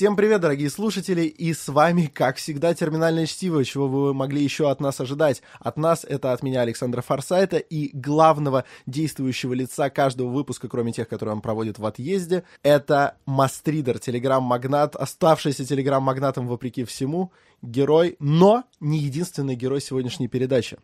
Всем привет, дорогие слушатели, и с вами, как всегда, терминальное чтиво, чего вы могли еще от нас ожидать. От нас это от меня, Александра Форсайта, и главного действующего лица каждого выпуска, кроме тех, которые он проводит в отъезде, это Мастридер, телеграм-магнат, оставшийся телеграм-магнатом вопреки всему, герой, но не единственный герой сегодняшней передачи.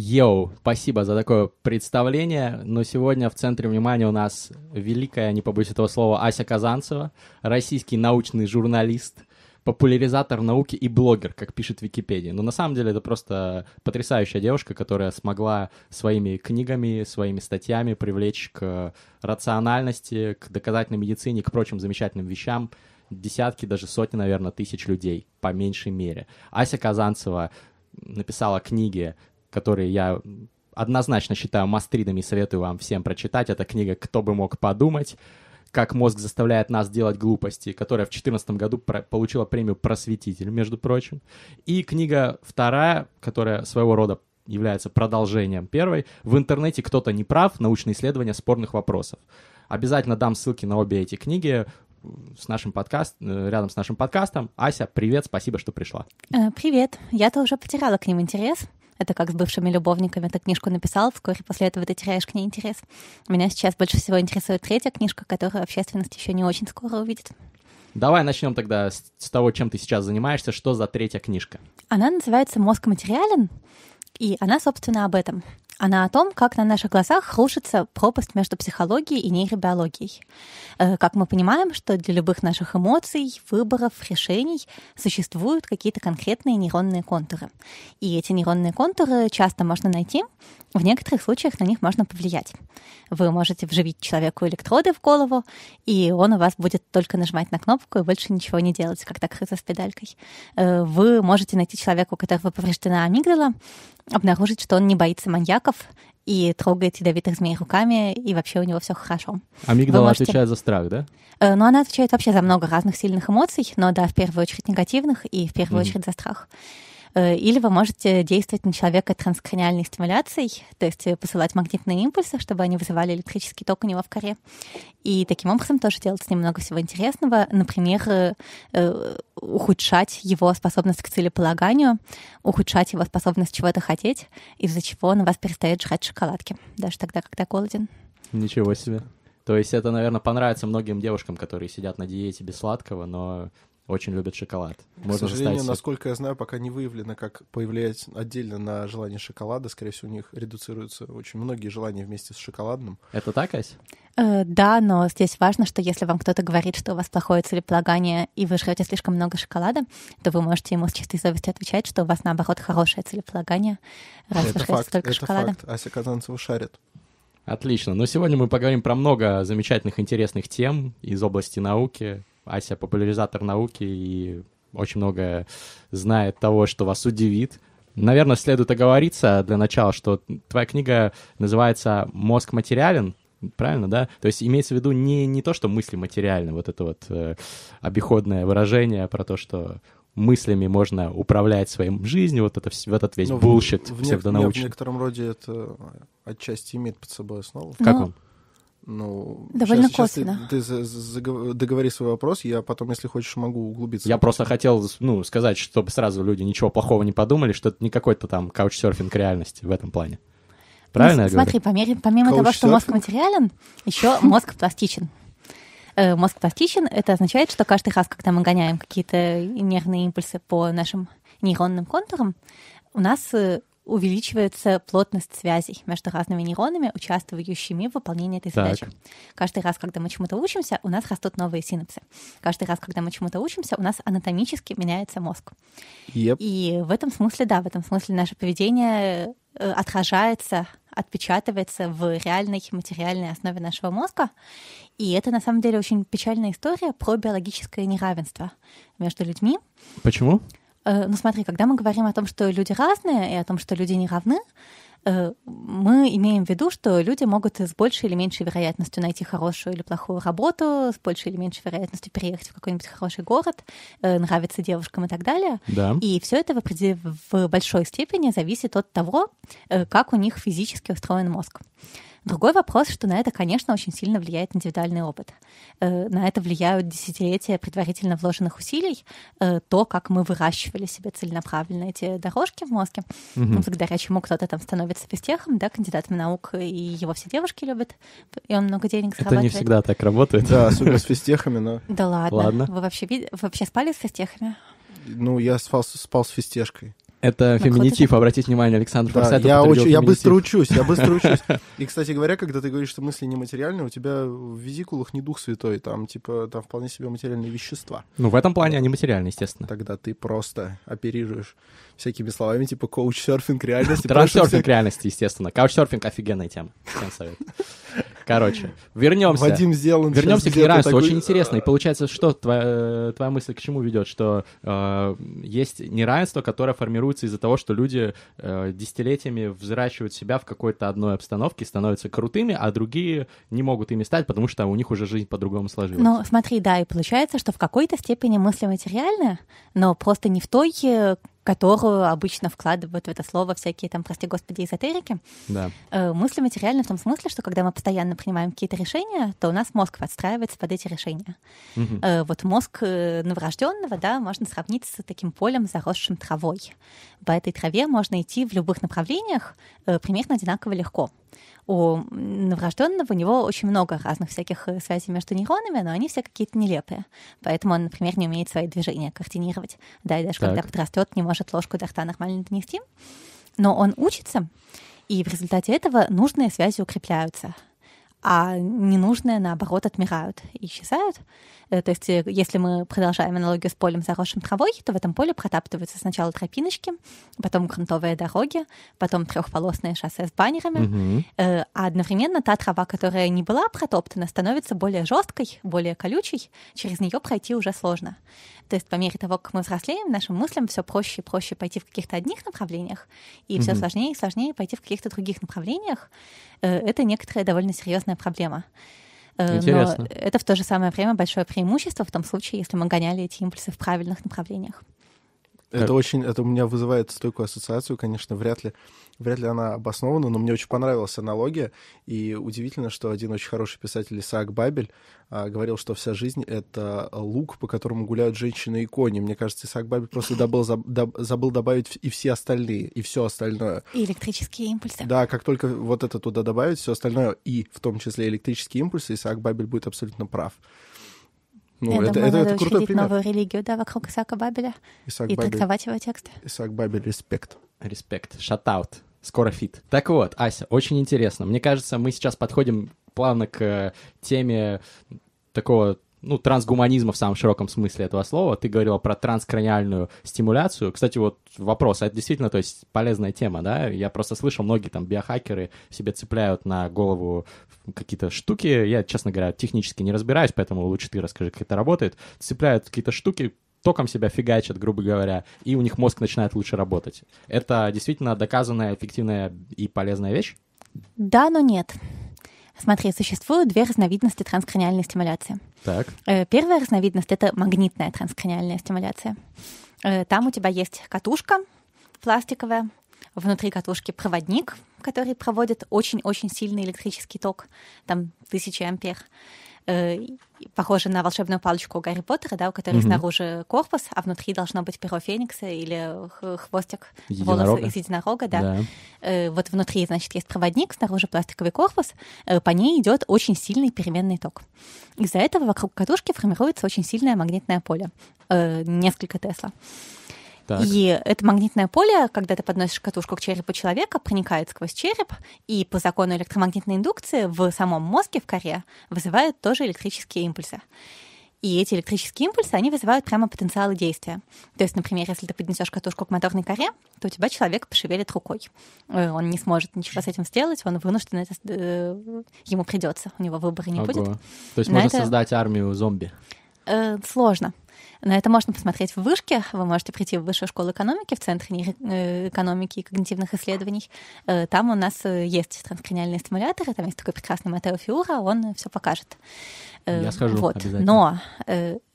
Йоу, спасибо за такое представление. Но сегодня в центре внимания у нас великая, не побоюсь этого слова, Ася Казанцева, российский научный журналист, популяризатор науки и блогер, как пишет Википедия. Но на самом деле это просто потрясающая девушка, которая смогла своими книгами, своими статьями привлечь к рациональности, к доказательной медицине, к прочим замечательным вещам десятки, даже сотни, наверное, тысяч людей, по меньшей мере. Ася Казанцева написала книги которые я однозначно считаю мастридами и советую вам всем прочитать. Это книга «Кто бы мог подумать», как мозг заставляет нас делать глупости, которая в 2014 году получила премию «Просветитель», между прочим. И книга вторая, которая своего рода является продолжением первой. В интернете кто-то не прав. Научные исследования спорных вопросов. Обязательно дам ссылки на обе эти книги с нашим подкаст, э, рядом с нашим подкастом. Ася, привет, спасибо, что пришла. Э, привет. Я-то уже потеряла к ним интерес. Это как с бывшими любовниками. Ты книжку написал, вскоре после этого ты теряешь к ней интерес. Меня сейчас больше всего интересует третья книжка, которую общественность еще не очень скоро увидит. Давай начнем тогда с, с того, чем ты сейчас занимаешься. Что за третья книжка? Она называется «Мозг материален», и она, собственно, об этом. Она о том, как на наших глазах рушится пропасть между психологией и нейробиологией. Э, как мы понимаем, что для любых наших эмоций, выборов, решений существуют какие-то конкретные нейронные контуры. И эти нейронные контуры часто можно найти, в некоторых случаях на них можно повлиять. Вы можете вживить человеку электроды в голову, и он у вас будет только нажимать на кнопку и больше ничего не делать, как так с педалькой. Э, вы можете найти человека, у которого повреждена амигдала, обнаружить, что он не боится маньяков и трогает ядовитых змей руками, и вообще у него все хорошо. Амигдала можете... отвечает за страх, да? Э, ну, она отвечает вообще за много разных сильных эмоций, но да, в первую очередь негативных и в первую mm-hmm. очередь за страх. Э, или вы можете действовать на человека транскраниальной стимуляцией, то есть э, посылать магнитные импульсы, чтобы они вызывали электрический ток у него в коре. И таким образом тоже делать с ним много всего интересного. Например, э, ухудшать его способность к целеполаганию, ухудшать его способность чего-то хотеть, из-за чего он у вас перестает жрать шоколадки, даже тогда, когда голоден. Ничего себе. То есть это, наверное, понравится многим девушкам, которые сидят на диете без сладкого, но очень любят шоколад. Можно К сожалению, насколько я знаю, пока не выявлено, как повлиять отдельно на желание шоколада. Скорее всего, у них редуцируются очень многие желания вместе с шоколадным. Это так, Ась? Э, да, но здесь важно, что если вам кто-то говорит, что у вас плохое целеполагание, и вы жрете слишком много шоколада, то вы можете ему с чистой совестью отвечать, что у вас, наоборот, хорошее целеполагание, раз это вы жрете столько это шоколада. Факт. Ася Казанцева шарит. Отлично. Но сегодня мы поговорим про много замечательных, интересных тем из области науки, Ася популяризатор науки и очень много знает того, что вас удивит. Наверное, следует оговориться для начала, что твоя книга называется «Мозг материален», правильно, да? То есть имеется в виду не, не то, что мысли материальны, вот это вот э, обиходное выражение про то, что мыслями можно управлять своей жизнью, вот, это, вот этот весь ну, bullshit в, псевдонаучный. В некотором роде это отчасти имеет под собой основу. Как он? Ну, Довольно сейчас, косвенно. Сейчас ты, ты договори свой вопрос, я потом, если хочешь, могу углубиться. Я просто хотел, ну, сказать, чтобы сразу люди ничего плохого не подумали, что это не какой-то там каучсерфинг реальности в этом плане. Правильно ну, я смотри, говорю? Смотри, помимо того, что мозг материален, еще мозг пластичен. Э, мозг пластичен — это означает, что каждый раз, когда мы гоняем какие-то нервные импульсы по нашим нейронным контурам, у нас э, увеличивается плотность связей между разными нейронами, участвующими в выполнении этой задачи. Так. Каждый раз, когда мы чему-то учимся, у нас растут новые синапсы. Каждый раз, когда мы чему-то учимся, у нас анатомически меняется мозг. Yep. И в этом смысле, да, в этом смысле наше поведение э, отражается, отпечатывается в реальной материальной основе нашего мозга. И это на самом деле очень печальная история про биологическое неравенство между людьми. Почему? Э, ну смотри, когда мы говорим о том, что люди разные и о том, что люди не равны, э, мы имеем в виду, что люди могут с большей или меньшей вероятностью найти хорошую или плохую работу, с большей или меньшей вероятностью переехать в какой-нибудь хороший город, э, нравиться девушкам и так далее. Да. И все это в, в большой степени зависит от того, как у них физически устроен мозг. Другой вопрос, что на это, конечно, очень сильно влияет индивидуальный опыт. Э, на это влияют десятилетия предварительно вложенных усилий, э, то, как мы выращивали себе целенаправленно эти дорожки в мозге, угу. благодаря чему кто-то там становится физтехом, да, кандидатом наук, и его все девушки любят, и он много денег зарабатывает. Это не всегда так работает. Да, особенно с физтехами, но... Да ладно. ладно. Вы вообще, вы вообще спали с физтехами? Ну, я спал, спал с физтешкой. Это ну, феминитив, обратите внимание, Александр да, Форсайт я, очень, я быстро учусь, я быстро учусь. И, кстати говоря, когда ты говоришь, что мысли нематериальные, у тебя в визикулах не дух святой, там, типа, там вполне себе материальные вещества. Ну, в этом плане они материальные, естественно. Тогда ты просто оперируешь всякими словами, типа коуч-серфинг реальности. Транссерфинг реальности, естественно. Каучсерфинг офигенная тема. Всем совет. Короче, вернемся. Вадим сделан. Вернемся к неравенству. Такой... Очень интересно. И получается, что твоя, твоя мысль к чему ведет? Что э, есть неравенство, которое формируется из-за того, что люди э, десятилетиями взращивают себя в какой-то одной обстановке, становятся крутыми, а другие не могут ими стать, потому что у них уже жизнь по-другому сложилась. Ну, смотри, да, и получается, что в какой-то степени мысли материальны, но просто не в той э, которую обычно вкладывают в это слово всякие там, прости господи, эзотерики. Да. Э, мысли материальны в том смысле, что когда мы постоянно принимаем какие-то решения, то у нас мозг подстраивается под эти решения. Угу. Вот мозг э, новорожденного, да, можно сравнить с таким полем, заросшим травой. По этой траве можно идти в любых направлениях примерно одинаково легко у новорожденного у него очень много разных всяких э, связей между нейронами, но они все какие-то нелепые. Поэтому он, например, не умеет свои движения координировать. Да, и даже так. когда подрастет, не может ложку до рта нормально донести. Но он учится, и в результате этого нужные связи укрепляются а ненужные, наоборот, отмирают и исчезают. Э, то есть, э, если мы продолжаем аналогию с полем, заросшим травой, то в этом поле протаптываются сначала тропиночки, потом грунтовые дороги, потом трехполосные шоссе с баннерами, угу. а одновременно та трава, которая не была протоптана, становится более жесткой, более колючей, через нее пройти уже сложно. То есть по мере того, как мы взрослеем, нашим мыслям все проще и проще пойти в каких-то одних направлениях, и mm-hmm. все сложнее и сложнее пойти в каких-то других направлениях. Э, это некоторая довольно серьезная проблема. Э, Интересно. Но это в то же самое время большое преимущество в том случае, если мы гоняли эти импульсы в правильных направлениях. Это очень, это у меня вызывает стойкую ассоциацию, конечно, вряд ли Вряд ли она обоснована, но мне очень понравилась аналогия. И удивительно, что один очень хороший писатель Исаак Бабель а, говорил, что вся жизнь — это лук, по которому гуляют женщины и кони. Мне кажется, Исаак Бабель просто добыл, забыл добавить и все остальные, и все остальное. И электрические импульсы. Да, как только вот это туда добавить, все остальное, и в том числе электрические импульсы, Исаак Бабель будет абсолютно прав. Ну, Я это, думаю, это, надо это крутой пример. новую религию, да, вокруг Исаака Бабеля Исаак и Бабель. трактовать его тексты. Исаак Бабель, респект. Респект, shout-out. Скоро feat. Так вот, Ася, очень интересно. Мне кажется, мы сейчас подходим плавно к теме такого ну, трансгуманизма в самом широком смысле этого слова. Ты говорила про транскраниальную стимуляцию. Кстати, вот вопрос, а это действительно, то есть, полезная тема, да? Я просто слышал, многие там биохакеры себе цепляют на голову какие-то штуки. Я, честно говоря, технически не разбираюсь, поэтому лучше ты расскажи, как это работает. Цепляют какие-то штуки, током себя фигачат, грубо говоря, и у них мозг начинает лучше работать. Это действительно доказанная, эффективная и полезная вещь? Да, но нет. Смотри, существуют две разновидности транскраниальной стимуляции. Так. Э, первая разновидность — это магнитная транскраниальная стимуляция. Э, там у тебя есть катушка пластиковая, внутри катушки проводник, который проводит очень-очень сильный электрический ток, там тысячи ампер. Э, похоже на волшебную палочку Гарри Поттера, да, у которой mm-hmm. снаружи корпус, а внутри должно быть перо Феникса или хвостик волоса из единорога, да. да. Э, вот внутри, значит, есть проводник, снаружи пластиковый корпус, э, по ней идет очень сильный переменный ток. Из-за этого вокруг катушки формируется очень сильное магнитное поле, несколько Тесла. Так. И это магнитное поле, когда ты подносишь катушку к черепу человека, проникает сквозь череп, и по закону электромагнитной индукции в самом мозге, в коре, вызывает тоже электрические импульсы. И эти электрические импульсы, они вызывают прямо потенциалы действия. То есть, например, если ты поднесешь катушку к моторной коре, то у тебя человек пошевелит рукой. Э, он не сможет ничего с этим сделать, он вынужден это... Э, ему придется, у него выбора не Ого. будет. То есть можно это... создать армию зомби? Э, сложно. На это можно посмотреть в вышке. Вы можете прийти в Высшую школу экономики, в Центр э, экономики и когнитивных исследований. Э, там у нас э, есть транскраниальные стимуляторы, там есть такой прекрасный Матео Фиура, он все покажет. Я схожу вот. Но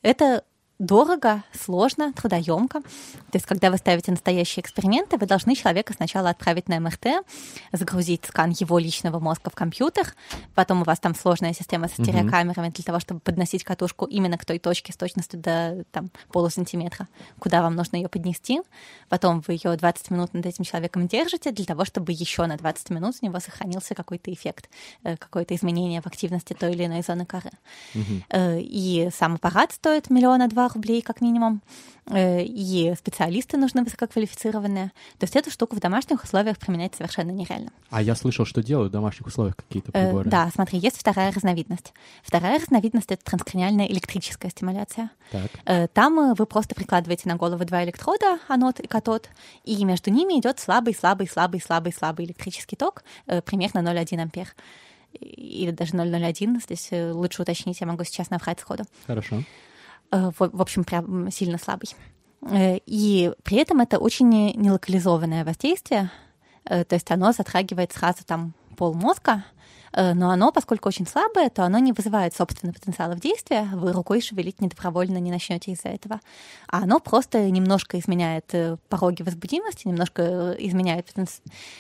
это дорого, сложно, трудоемко. То есть, когда вы ставите настоящие эксперименты, вы должны человека сначала отправить на МРТ, загрузить скан его личного мозга в компьютер, потом у вас там сложная система со стереокамерами для того, чтобы подносить катушку именно к той точке с точностью до там, полусантиметра, куда вам нужно ее поднести. Потом вы ее 20 минут над этим человеком держите для того, чтобы еще на 20 минут у него сохранился какой-то эффект, э, какое-то изменение в активности той или иной зоны коры. Угу. И сам аппарат стоит миллиона два рублей как минимум, э, и специалисты нужны высококвалифицированные. То есть эту штуку в домашних условиях применять совершенно нереально. А я слышал, что делают в домашних условиях какие-то э, приборы. Да, смотри, есть вторая разновидность. Вторая разновидность — это транскраниальная электрическая стимуляция. Так. Э, там вы просто прикладываете на голову два электрода, анод и катод, и между ними идет слабый, слабый, слабый, слабый, слабый электрический ток, примерно 0,1 ампер или даже 0,01, здесь лучше уточнить, я могу сейчас наврать сходу. Хорошо. Э, в общем, прям сильно слабый. Э, и при этом это очень нелокализованное воздействие, э, то есть оно затрагивает сразу там пол мозга, но оно, поскольку очень слабое, то оно не вызывает собственный потенциал в действия, вы рукой шевелить недобровольно не начнете из-за этого. А оно просто немножко изменяет э, пороги возбудимости, немножко э, изменяет потен...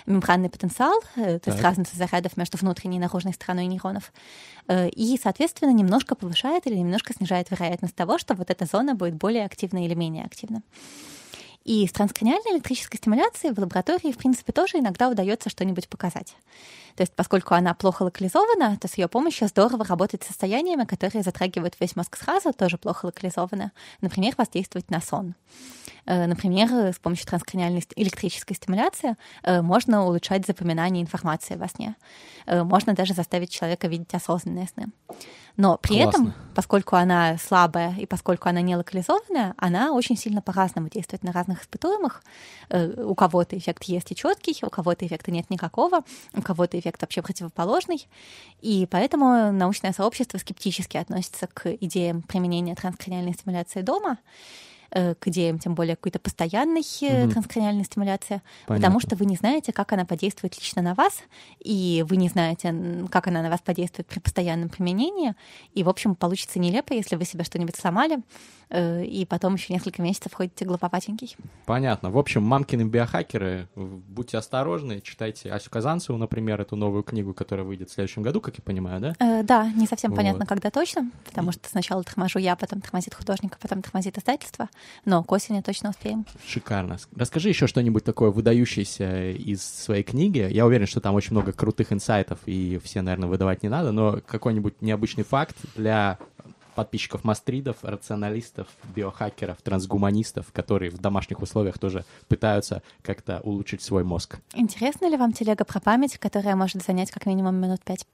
мембранный потенциал, то так. есть разница зарядов между внутренней и наружной стороной нейронов. И, соответственно, немножко повышает или немножко снижает вероятность того, что вот эта зона будет более активна или менее активна. И с транскраниальной электрической стимуляцией в лаборатории, в принципе, тоже иногда удается что-нибудь показать. То есть, поскольку она плохо локализована, то с ее помощью здорово работать с состояниями, которые затрагивают весь мозг сразу, тоже плохо локализованы. Например, воздействовать на сон. Э, например, с помощью транскраниальной электрической стимуляции э, можно улучшать запоминание информации во сне. Э, можно даже заставить человека видеть осознанные сны. Но при Классно. этом, поскольку она слабая и поскольку она не локализованная, она очень сильно по-разному действует на разных испытуемых. У кого-то эффект есть и четкий, у кого-то эффекта нет никакого, у кого-то эффект вообще противоположный. И поэтому научное сообщество скептически относится к идеям применения транскраниальной стимуляции дома. Э, к идеям, тем более какой-то постоянной угу. транскраниальной стимуляции, Понятно. потому что вы не знаете, как она подействует лично на вас, и вы не знаете, как она на вас подействует при постоянном применении, и, в общем, получится нелепо, если вы себе что-нибудь сломали, Э, и потом еще несколько месяцев ходите глуповатенький. Понятно. В общем, мамкины биохакеры, будьте осторожны, читайте Асю Казанцеву, например, эту новую книгу, которая выйдет в следующем году, как я понимаю, да? Э, да, не совсем вот. понятно, когда точно, потому что сначала торможу я, потом тормозит художник, а потом тормозит издательство, но к осени точно успеем. Шикарно. Расскажи еще что-нибудь такое выдающееся из своей книги. Я уверен, что там очень много крутых инсайтов, и все, наверное, выдавать не надо, но какой-нибудь необычный факт для подписчиков мастридов, рационалистов, биохакеров, трансгуманистов, которые в домашних условиях тоже пытаются как-то улучшить свой мозг. Интересно ли вам телега про память, которая может занять как минимум минут пять?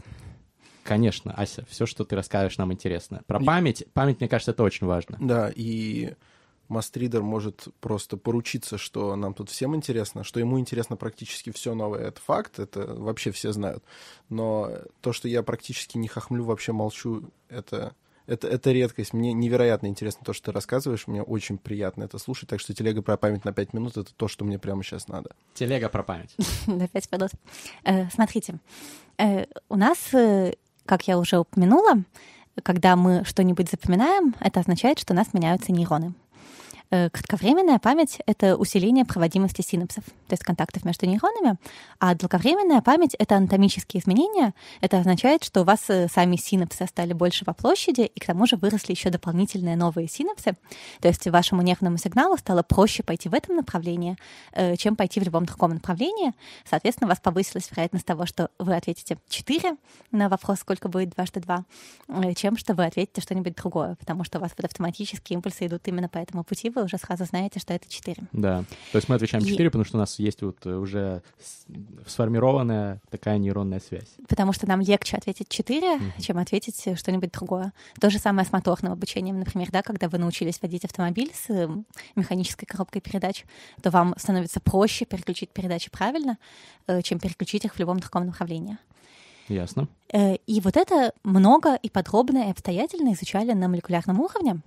Конечно, Ася, все, что ты расскажешь, нам интересно. Про память, память, мне кажется, это очень важно. Да, и Мастридер может просто поручиться, что нам тут всем интересно, что ему интересно практически все новое. Это факт, это вообще все знают. Но то, что я практически не хохмлю, вообще молчу, это это, это редкость. Мне невероятно интересно то, что ты рассказываешь. Мне очень приятно это слушать. Так что телега про память на 5 минут — это то, что мне прямо сейчас надо. Телега про память. На 5 минут. Э, смотрите, э, у нас, э, как я уже упомянула, когда мы что-нибудь запоминаем, это означает, что у нас меняются нейроны. Э, кратковременная память — это усиление проводимости синапсов, то есть контактов между нейронами, а долговременная память — это анатомические изменения. Это означает, что у вас э, сами синапсы стали больше по площади, и к тому же выросли еще дополнительные новые синапсы. То есть вашему нервному сигналу стало проще пойти в этом направлении, э, чем пойти в любом другом направлении. Соответственно, у вас повысилась вероятность того, что вы ответите 4 на вопрос, сколько будет дважды 2, чем что вы ответите что-нибудь другое, потому что у вас вот автоматические импульсы идут именно по этому пути, вы уже сразу знаете, что это 4. Да, то есть мы отвечаем 4, и... потому что у нас есть вот э, уже сформированная такая нейронная связь. Потому что нам легче ответить 4, mm-hmm. чем ответить что-нибудь другое. То же самое с моторным обучением, например, да, когда вы научились водить автомобиль с э, механической коробкой передач, то вам становится проще переключить передачи правильно, э, чем переключить их в любом другом направлении. Ясно. И вот это много и подробно и обстоятельно изучали на молекулярном уровне.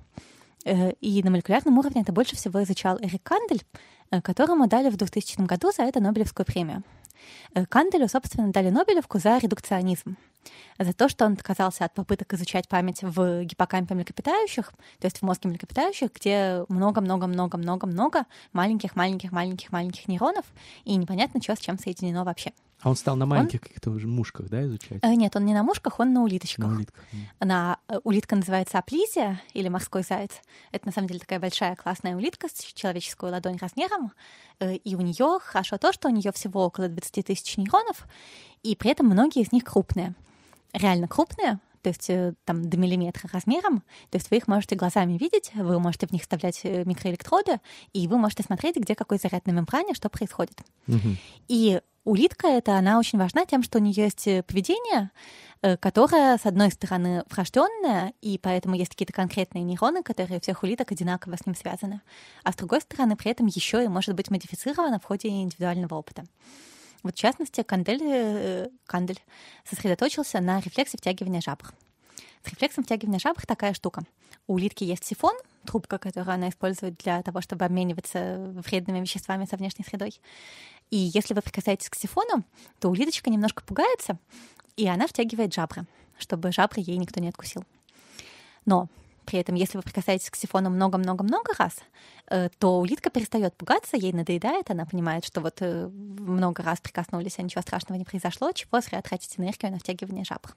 Э, и на молекулярном уровне это больше всего изучал Эрик Кандель, э, которому дали в 2000 году за это Нобелевскую премию. Э, Канделю, собственно, дали Нобелевку за редукционизм. За то, что он отказался от попыток изучать память в гиппокампе млекопитающих, то есть в мозге млекопитающих, где много-много-много-много-много маленьких-маленьких-маленьких-маленьких нейронов, и непонятно, что с чем соединено вообще. А он стал на маленьких он... каких-то уже мушках, да, изучать? Э, нет, он не на мушках, он на улиточках. На улитках. На, э, улитка называется аплизия или морской заяц. Это на самом деле такая большая классная улитка с человеческую ладонь размером. Э, и у нее хорошо то, что у нее всего около 20 тысяч нейронов, и при этом многие из них крупные. Реально крупные, то есть там до миллиметра размером, то есть вы их можете глазами видеть, вы можете в них вставлять микроэлектроды, и вы можете смотреть, где какой заряд на мембране, что происходит. Угу. И улитка это она очень важна тем, что у нее есть э, поведение, э, которое, с одной стороны, врожденное, и поэтому есть какие-то конкретные нейроны, которые у всех улиток одинаково с ним связаны, а с другой стороны, при этом еще и может быть модифицировано в ходе индивидуального опыта. Вот в частности, Кандель, э, Кандель сосредоточился на рефлексе втягивания жабр. С рефлексом втягивания жабр такая штука. У улитки есть сифон, трубка, которую она использует для того, чтобы обмениваться вредными веществами со внешней средой. И если вы прикасаетесь к сифону, то улиточка немножко пугается, и она втягивает жабры, чтобы жабры ей никто не откусил. Но при этом, если вы прикасаетесь к сифону много-много-много раз, э, то улитка перестает пугаться, ей надоедает, она понимает, что вот э, много раз прикоснулись, а ничего страшного не произошло, чего зря тратить энергию на втягивание жабр.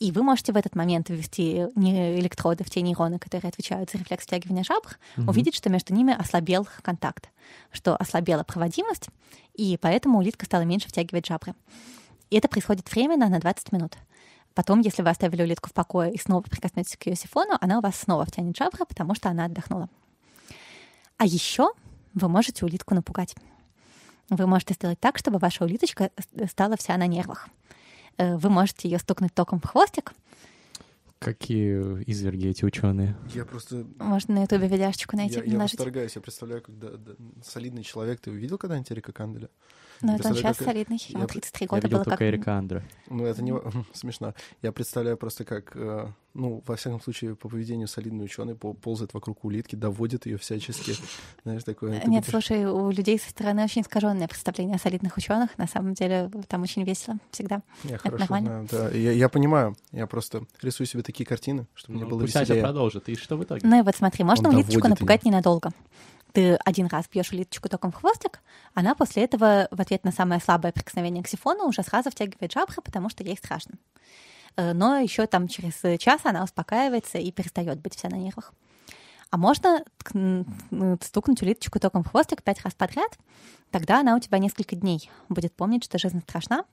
И вы можете в этот момент ввести электроды в те нейроны, которые отвечают за рефлекс втягивания жабр, угу. увидеть, что между ними ослабел контакт, что ослабела проводимость, и поэтому улитка стала меньше втягивать жабры. И это происходит временно на 20 минут. Потом, если вы оставили улитку в покое и снова прикоснетесь к ее сифону, она у вас снова втянет жабры, потому что она отдохнула. А еще вы можете улитку напугать. Вы можете сделать так, чтобы ваша улиточка стала вся на нервах. Э, вы можете ее стукнуть током в хвостик. Какие изверги эти ученые? Я просто... Можно на ютубе видяшечку найти, Я, я восторгаюсь, я представляю, когда да, солидный человек. Ты увидел когда-нибудь Эрика Канделя? Ну, это он сейчас как... солидный. Ему 33 года я видел было только как... Эрика Андре. Ну, это не смешно. Я представляю просто, как, э, ну, во всяком случае, по поведению солидный ученый ползает вокруг улитки, доводит ее всячески. Знаешь, такое... Нет, будешь... слушай, у людей со стороны очень искаженное представление о солидных ученых. На самом деле, там очень весело всегда. Я это хорошо нормально. знаю, да. Я, я понимаю. Я просто рисую себе такие картины, чтобы ну, мне было пусть веселее. Ася продолжит. И что в итоге? Ну и вот смотри, можно Он улиточку напугать ненадолго. Ты один раз бьешь улиточку током в хвостик, она после этого в ответ на самое слабое прикосновение к сифону уже сразу втягивает жабры, потому что ей страшно. Э, Но еще там через час она успокаивается и перестает быть вся на нервах. А можно стукнуть улиточку током в хвостик пять раз подряд, тогда она у тебя несколько дней будет помнить, что жизнь страшна,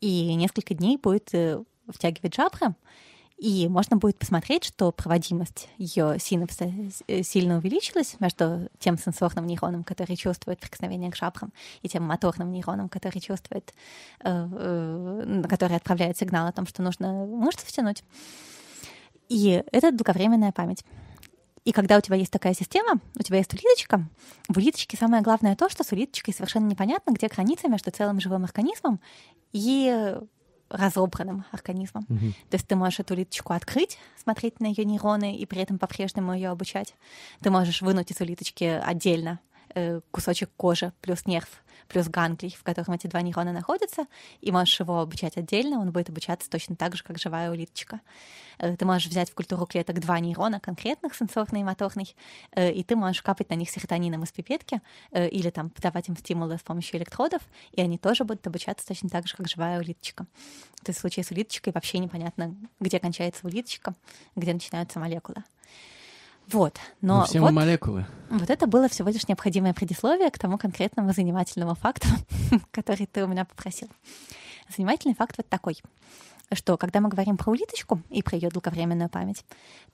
и несколько дней будет э, втягивать жабры, и можно будет посмотреть, что проводимость ее синапса э, сильно увеличилась между тем сенсорным нейроном, который чувствует прикосновение к жабрам, и тем моторным нейроном, который чувствует, э, э, который отправляет сигнал о том, что нужно мышцы втянуть. И это долговременная память. И когда у тебя есть такая система, у тебя есть улиточка, в улиточке самое главное то, что с улиточкой совершенно непонятно, где граница между целым живым организмом и разобранным организмом. Мгм. То есть ты можешь эту улиточку открыть, смотреть на ее нейроны и при этом по-прежнему ее обучать. Ты можешь вынуть из улиточки отдельно кусочек кожи плюс нерв плюс ганглий, в котором эти два нейрона находятся, и можешь его обучать отдельно, он будет обучаться точно так же, как живая улиточка. Э, Ты можешь взять в культуру клеток два нейрона конкретных, сенсорный и моторный, э, и ты можешь капать на них серотонином из пипетки э, или там давать им стимулы с помощью электродов, и они тоже будут обучаться точно так же, как живая улиточка. То есть в случае с улиточкой вообще непонятно, где кончается улиточка, где начинаются молекулы. Вот, но Ну, все мы вот, молекулы. вот это было всего лишь необходимое предисловие к тому конкретному занимательному факту, который ты у меня попросил. Занимательный факт вот такой, что когда мы говорим про улиточку и про ее долговременную память,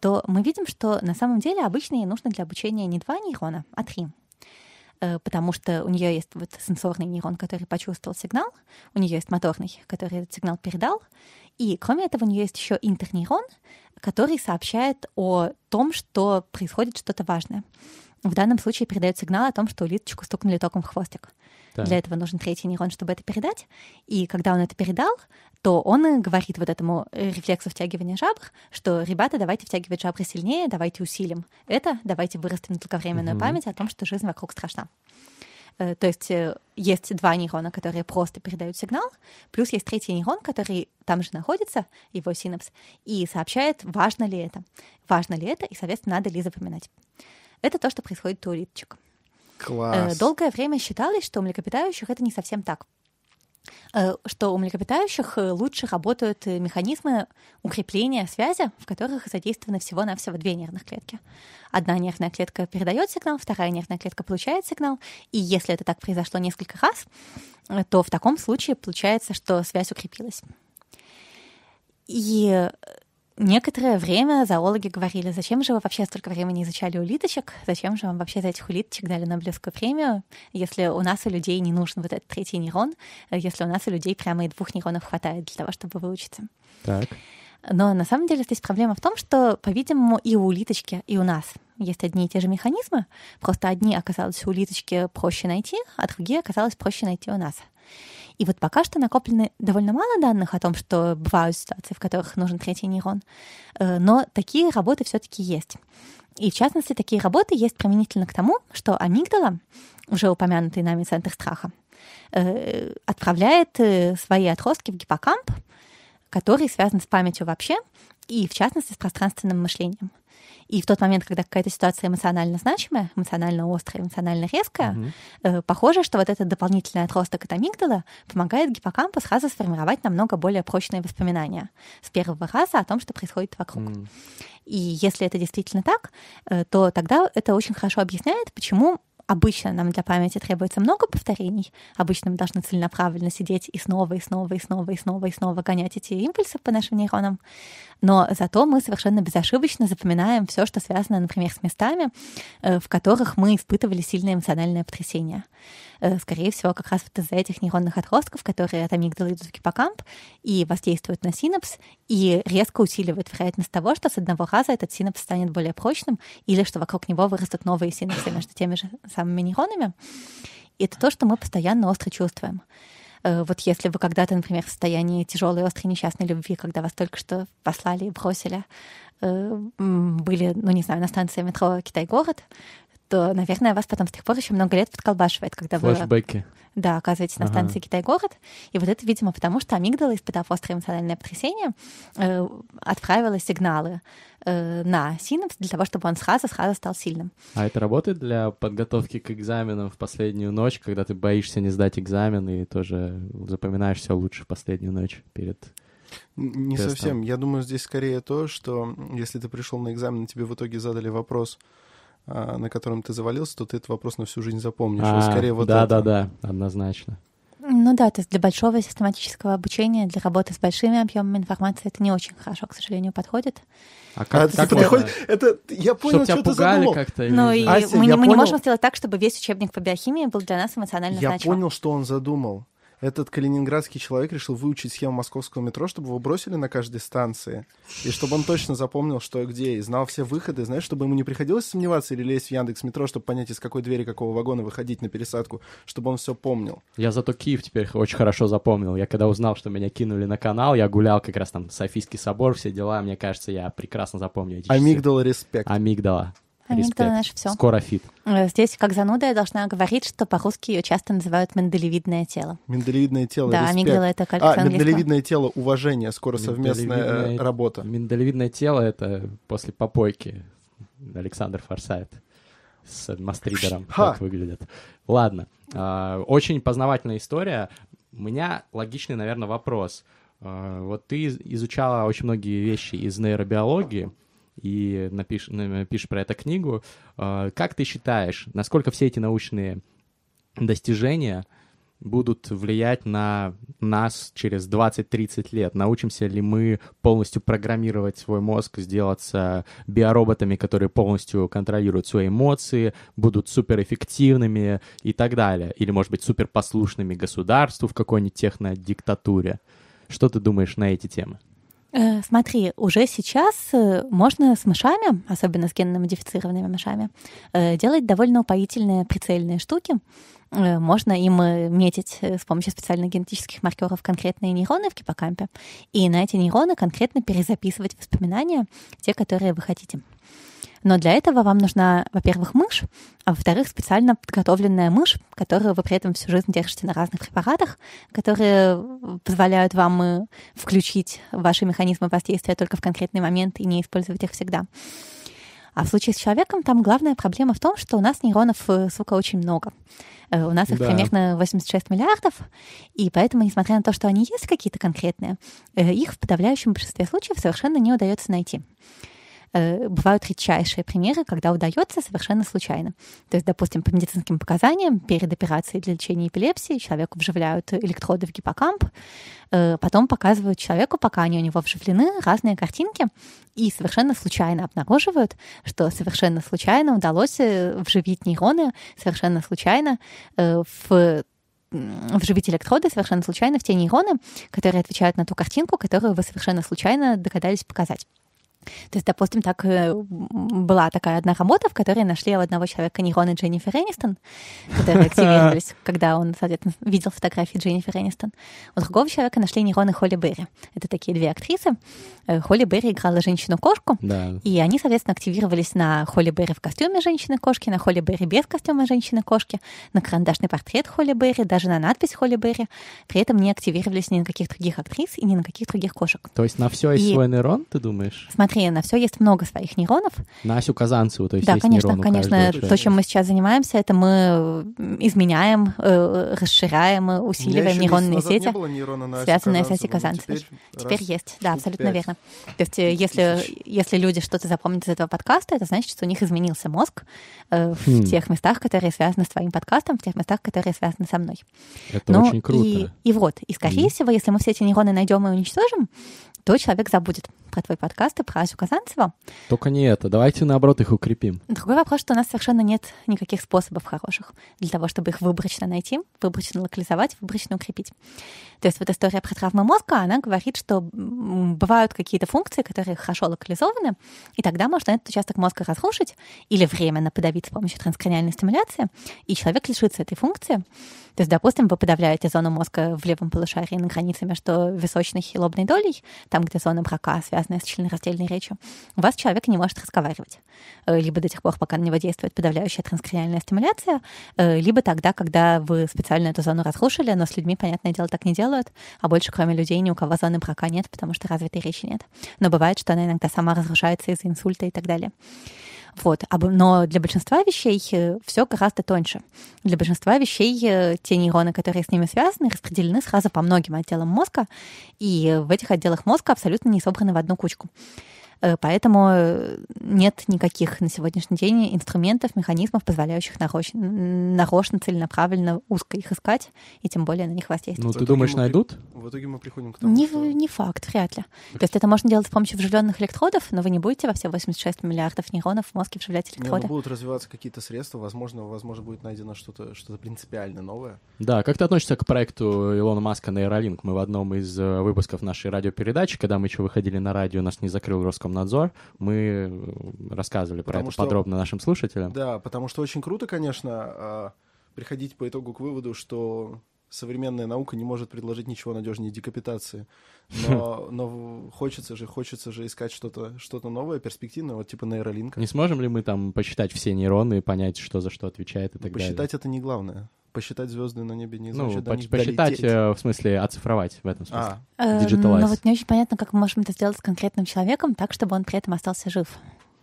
то мы видим, что на самом деле обычно ей нужно для обучения не два нейрона, а три. Э, Потому что у нее есть вот сенсорный нейрон, который почувствовал сигнал, у нее есть моторный, который этот сигнал передал, и кроме этого у нее есть еще интернейрон, который сообщает о том, что происходит что-то важное. В данном случае передает сигнал о том, что улиточку стукнули током в хвостик. Так. Для этого нужен третий нейрон, чтобы это передать. И когда он это передал, то он говорит вот этому э, рефлексу втягивания жабр, что, ребята, давайте втягивать жабры сильнее, давайте усилим это, давайте вырастим долговременную Мгм. память о том, что жизнь вокруг страшна. Э, то есть э, есть два нейрона, которые просто передают сигнал, плюс есть третий нейрон, который там же находится, его синапс, и сообщает, важно ли это. Важно ли это, и, соответственно, надо ли запоминать. Это то, что происходит у улиточек. Класс. Долгое время считалось, что у млекопитающих это не совсем так. Э, что у млекопитающих э, лучше работают э, механизмы укрепления связи, в которых задействованы всего-навсего две нервных клетки. Одна нервная клетка передает сигнал, вторая нервная клетка получает сигнал. И если это так произошло несколько раз, то в таком случае получается, что связь укрепилась. И Некоторое время зоологи говорили, зачем же вы вообще столько времени изучали улиточек, зачем же вам вообще за этих улиточек дали Нобелевскую премию, если у нас у людей не нужен вот этот третий нейрон, если у нас у людей прямо и двух нейронов хватает для того, чтобы выучиться. Так. Но на самом деле здесь проблема в том, что, по-видимому, и у улиточки, и у нас есть одни и те же механизмы, просто одни оказалось у улиточки проще найти, а другие оказалось проще найти у нас. И вот пока что накоплено довольно мало данных о том, что бывают ситуации, в которых нужен третий нейрон, э, но такие работы все-таки есть. И в частности, такие работы есть применительно к тому, что амигдала, уже упомянутый нами центр страха, э, отправляет э, свои отростки в гиппокамп, который связан с памятью вообще, и в частности с пространственным мышлением. И в тот момент, когда какая-то ситуация эмоционально значимая, эмоционально острая, эмоционально резкая, э, похоже, что вот этот дополнительный отросток от амигдала помогает гиппокампу сразу сформировать намного более прочные воспоминания с первого раза о том, что происходит вокруг. Mm-hmm. И если это действительно так, э, то тогда это очень хорошо объясняет, почему Обычно нам для памяти требуется много повторений. Обычно мы должны целенаправленно сидеть и снова, и снова, и снова, и снова, и снова гонять эти импульсы по нашим нейронам. Но зато мы совершенно безошибочно запоминаем все, что связано, например, с местами, э, в которых мы испытывали сильное эмоциональное потрясение. Э, скорее всего, как раз вот из-за этих нейронных отростков, которые от амигдалы идут в гиппокамп и воздействуют на синапс, и резко усиливают вероятность того, что с одного раза этот синапс станет более прочным, или что вокруг него вырастут новые синапсы между теми же самыми нейронами. И это то, что мы постоянно остро чувствуем. Э, вот если вы когда-то, например, в состоянии тяжелой, острой, несчастной любви, когда вас только что послали и бросили, э, были, ну, не знаю, на станции метро Китай-город, то, наверное, вас потом с тех пор еще много лет подколбашивает, когда Флэшбэки. вы... Да, оказываетесь на станции ага. Китай-город. И вот это, видимо, потому что амигдала, испытав острое эмоциональное потрясение, э, отправила сигналы э, на синапс для того, чтобы он сразу-сразу стал сильным. А это работает для подготовки к экзаменам в последнюю ночь, когда ты боишься не сдать экзамен и тоже запоминаешь все лучше в последнюю ночь перед не тестом. совсем. Я думаю, здесь скорее то, что если ты пришел на экзамен, и тебе в итоге задали вопрос, на котором ты завалился, то ты этот вопрос на всю жизнь запомнишь. А, скорее вот да, это. да, да, однозначно. Ну да, то есть для большого систематического обучения, для работы с большими объемами информации это не очень хорошо, к сожалению, подходит. А как, а, как это приходит? Это я понял, что ты задумал. как-то. Ну и Ася, мы, не, мы понял... не можем сделать так, чтобы весь учебник по биохимии был для нас эмоционально я значимым. Я понял, что он задумал этот калининградский человек решил выучить схему московского метро, чтобы его бросили на каждой станции, и чтобы он точно запомнил, что где, и знал все выходы, знаешь, чтобы ему не приходилось сомневаться или лезть в Яндекс Метро, чтобы понять, из какой двери какого вагона выходить на пересадку, чтобы он все помнил. Я зато Киев теперь очень хорошо запомнил. Я когда узнал, что меня кинули на канал, я гулял как раз там Софийский собор, все дела, мне кажется, я прекрасно запомнил эти Амигдала респект. Амигдала. Амигдала наше все. Скоро feat. Э, здесь, как зануда, я должна говорить, что по-русски ее часто называют миндалевидное тело. Миндалевидное тело, Да, респект. амигдала — это как А, миндалевидное тело, уважение, скоро совместная работа. Миндалевидное тело — это после попойки Александр Форсайт с мастридером, как выглядит. Ладно, а, очень познавательная история. У меня логичный, наверное, вопрос. А, вот ты изучала очень многие вещи из нейробиологии, и напишешь, напишешь про это книгу. А, как ты считаешь, насколько все эти научные достижения будут влиять на нас через 20-30 лет? Научимся ли мы полностью программировать свой мозг, сделаться биороботами, которые полностью контролируют свои эмоции, будут суперэффективными и так далее? Или, может быть, суперпослушными государству в какой-нибудь технодиктатуре? Что ты думаешь на эти темы? Э, смотри, уже сейчас э, можно с мышами, особенно с генно-модифицированными мышами, э, делать довольно упоительные прицельные штуки. Можно им метить с помощью специальных генетических маркеров конкретные нейроны в гиппокампе, и на эти нейроны конкретно перезаписывать воспоминания, те, которые вы хотите. Но для этого вам нужна, во-первых, мышь, а во-вторых, специально подготовленная мышь, которую вы при этом всю жизнь держите на разных препаратах, которые позволяют вам э, включить ваши механизмы воздействия только в конкретный момент и не использовать их всегда. А в случае с человеком там главная проблема в том, что у нас нейронов, э, сука, очень много. Э, у нас их Да. примерно 86 миллиардов, и поэтому, несмотря на то, что они есть какие-то конкретные, их в подавляющем большинстве случаев совершенно не удается найти. Э, Бывают редчайшие примеры, когда удается совершенно случайно. То есть, допустим, по медицинским показаниям перед операцией для лечения эпилепсии человеку вживляют электроды в гиппокамп, э, потом показывают человеку, пока они у него вживлены, разные картинки, и совершенно случайно обнаруживают, что совершенно случайно удалось э, вживить нейроны, совершенно случайно в вживить электроды совершенно случайно в те нейроны, которые отвечают на ту картинку, которую вы совершенно случайно догадались показать. То есть, допустим, так э, была такая одна работа, в которой нашли у одного человека нейроны Дженнифер Энистон, которые активировались, когда он, соответственно, видел фотографии Дженнифер Энистон. У другого человека нашли нейроны Холли Берри. Это такие две актрисы. Э, Холли Берри играла женщину-кошку, Да. и они, соответственно, активировались на Холли Берри в костюме женщины-кошки, на Холли Берри без костюма женщины-кошки, на карандашный портрет Холли Берри, даже на надпись Холли Берри. При этом не активировались ни на каких других актрис и ни на каких других кошек. То есть на все есть И- свой нейрон, ты думаешь? Смотри, на все есть много своих нейронов. На Асю Казанцеву, то есть да, есть конечно, конечно. каждого То, чем мы сейчас занимаемся, это мы изменяем, э, расширяем, э, усиливаем нейронные назад сети. не было нейрона на Асе связанные с Асей Казанцевой. теперь Теперь раз есть, да, абсолютно верно. То есть, э, если, если люди что-то запомнят из этого подкаста, это значит, что у них изменился мозг э, в Хм. тех местах, которые связаны с твоим подкастом, в тех местах, которые связаны со мной. Это Ну, очень круто. И, и вот, и скорее Мгм. всего, если мы все эти нейроны найдем и уничтожим, то человек забудет про твой подкаст и про Асю Казанцеву. Только не это. Давайте, наоборот, их укрепим. Другой вопрос, что у нас совершенно нет никаких способов хороших для того, чтобы их выборочно найти, выборочно локализовать, выборочно укрепить. То есть вот история про травмы мозга, она говорит, что бывают какие-то функции, которые хорошо локализованы, и тогда можно этот участок мозга разрушить или временно подавить с помощью транскраниальной стимуляции, и человек лишится этой функции. То есть, допустим, вы подавляете зону мозга в левом полушарии на границе между височной и лобной долей, там, где зона брака, связанная с членораздельной речью, у вас человек не может разговаривать. Э, Либо до тех пор, пока на него действует подавляющая транскраниальная стимуляция, э, либо тогда, когда вы специально эту зону разрушили, но с людьми, понятное дело, так не делают, а больше, кроме людей, ни у кого зоны брака нет, потому что развитой речи нет. Но бывает, что она иногда сама разрушается из-за инсульта и так далее. Вот. А Но для большинства вещей все гораздо тоньше. Для большинства вещей э, те нейроны, которые с ними связаны, распределены сразу по многим отделам мозга, и в этих отделах мозга абсолютно не собраны в одну кучку. Э, Поэтому э, нет никаких на сегодняшний день инструментов, механизмов, позволяющих нарочно, нарочно целенаправленно узко их искать, и тем более на них Ну, воздействовать. ты итоге думаешь, найдут? В итоге мы приходим к тому, Не, что... не факт, вряд ли. То есть это можно делать с помощью вживленных электродов, но вы не будете во все 86 миллиардов нейронов в мозге вживлять Не, ну, электроды. будут развиваться какие-то средства, возможно, возможно, будет найдено что-то что принципиально новое. Да, как ты относишься к проекту Илона Маска Нейролинк? Мы в одном из э, выпусков нашей радиопередачи, когда мы еще выходили на радио, нас не закрыл Роскомнадзор, мы э, рассказывали про Потому это что- подробно нашим слушателям. Да, потому что очень круто, конечно, а, приходить по итогу к выводу, что современная наука не может предложить ничего надежнее декапитации. Но, но хочется же, хочется же искать что-то что новое, перспективное, вот типа нейролинка. Не сможем ли мы там посчитать все нейроны и понять, что за что отвечает и так далее? Посчитать это не главное. Посчитать звезды на небе не Ну, значит до поч- них посчитать, долететь. э, в смысле, оцифровать в этом смысле. А, Э, Digitalize. Но вот не очень понятно, как мы можем это сделать с конкретным человеком так, чтобы он при этом остался жив.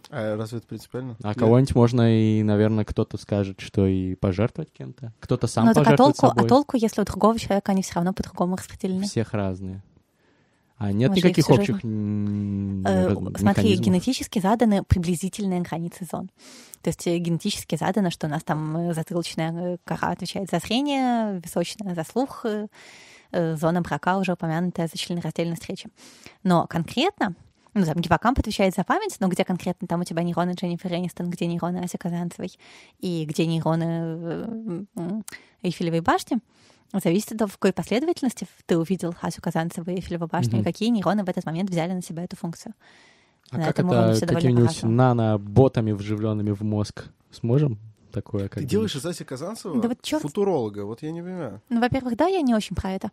а разве это принципиально? А кого-нибудь можно и, наверное, кто-то скажет, что и пожертвовать кем-то. Кто-то сам Но так а пожертвует толку, собой. а толку, если у другого человека они все равно по-другому распределены? Всех разные. А нет Мы же их никаких общих Э, Смотри, генетически заданы приблизительные границы зон. То есть э, генетически задано, что у нас там э, затылочная э, кора отвечает за зрение, височная за слух, зона брака уже упомянутая за членораздельность речи. Но конкретно, ну, там гиппокамп отвечает за память, но где конкретно там у тебя нейроны Дженнифер Энистон, где нейроны Аси Казанцевой и где нейроны Эйфелевой башни, зависит от того, в какой последовательности ты увидел Асю Казанцеву и Эйфелеву башню, Мгм. и какие нейроны в этот момент взяли на себя эту функцию. А на как это какими-нибудь наноботами, вживленными в мозг, сможем такое. Как Ты делаешь из Аси Казанцева Да вот чёрт- футуролога, вот я не понимаю. Ну, во-первых, да, я не очень про это.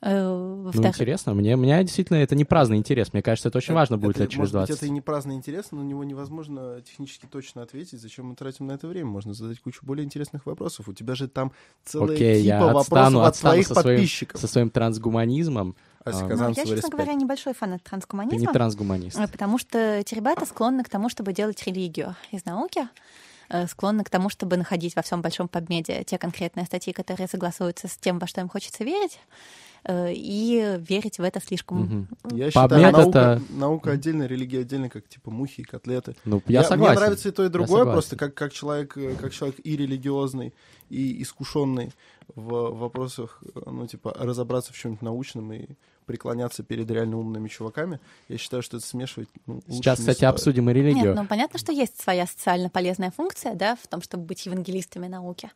Э, Ну, Во-вторых, интересно. Мне, меня действительно это не праздный интерес. Мне кажется, это очень важно будет Это, лет через может быть, 20. это и не праздный интерес, но на него невозможно технически точно ответить. Зачем мы тратим на это время? Можно задать кучу более интересных вопросов. У тебя же там целая Окей, кипа я вопросов отстану, от отстану твоих со своим, подписчиков. со своим трансгуманизмом. Ася А, ну, Казанцева, я, честно респект. говоря, небольшой фанат Ты не трансгуманизма. трансгуманист. Э, Потому что эти ребята склонны к тому, чтобы делать религию из науки, склонны к тому, чтобы находить во всем большом подмеде те конкретные статьи, которые согласуются с тем, во что им хочется верить, э, и верить в это слишком... Мгм. Я По считаю, наука, это- наука отдельно, религия отдельно, как типа мухи и котлеты. Ну, я, согласен. Мне нравится и то, и другое, просто как, как, человек, э, как человек и религиозный, и искушенный в вопросах, э, ну, типа, разобраться в чем-нибудь научном и преклоняться перед реально умными чуваками. Я считаю, что это смешивать ну, лучше Сейчас, не кстати, стоит. обсудим и религию. Нет, ну понятно, что есть своя социально полезная функция, да, в том, чтобы быть евангелистами науки,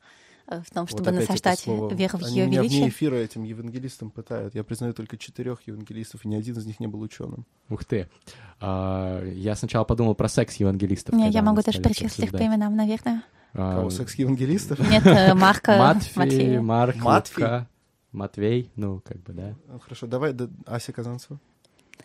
э, в том, Вот чтобы это насаждать веру в Они ее меня вне эфира этим евангелистом пытают. Я признаю только четырех евангелистов, и ни один из них не был ученым. Ух ты. А, я сначала подумал про секс-евангелистов. Не, когда я могу даже перечислить их по именам, наверное. А, Кого, секс-евангелистов? Нет, э, Марка, Матфей, Матфея. Марк, Матфей? Лука, Матвей, ну, как бы, да. Ну, Хорошо, давай да, Ася Казанцева.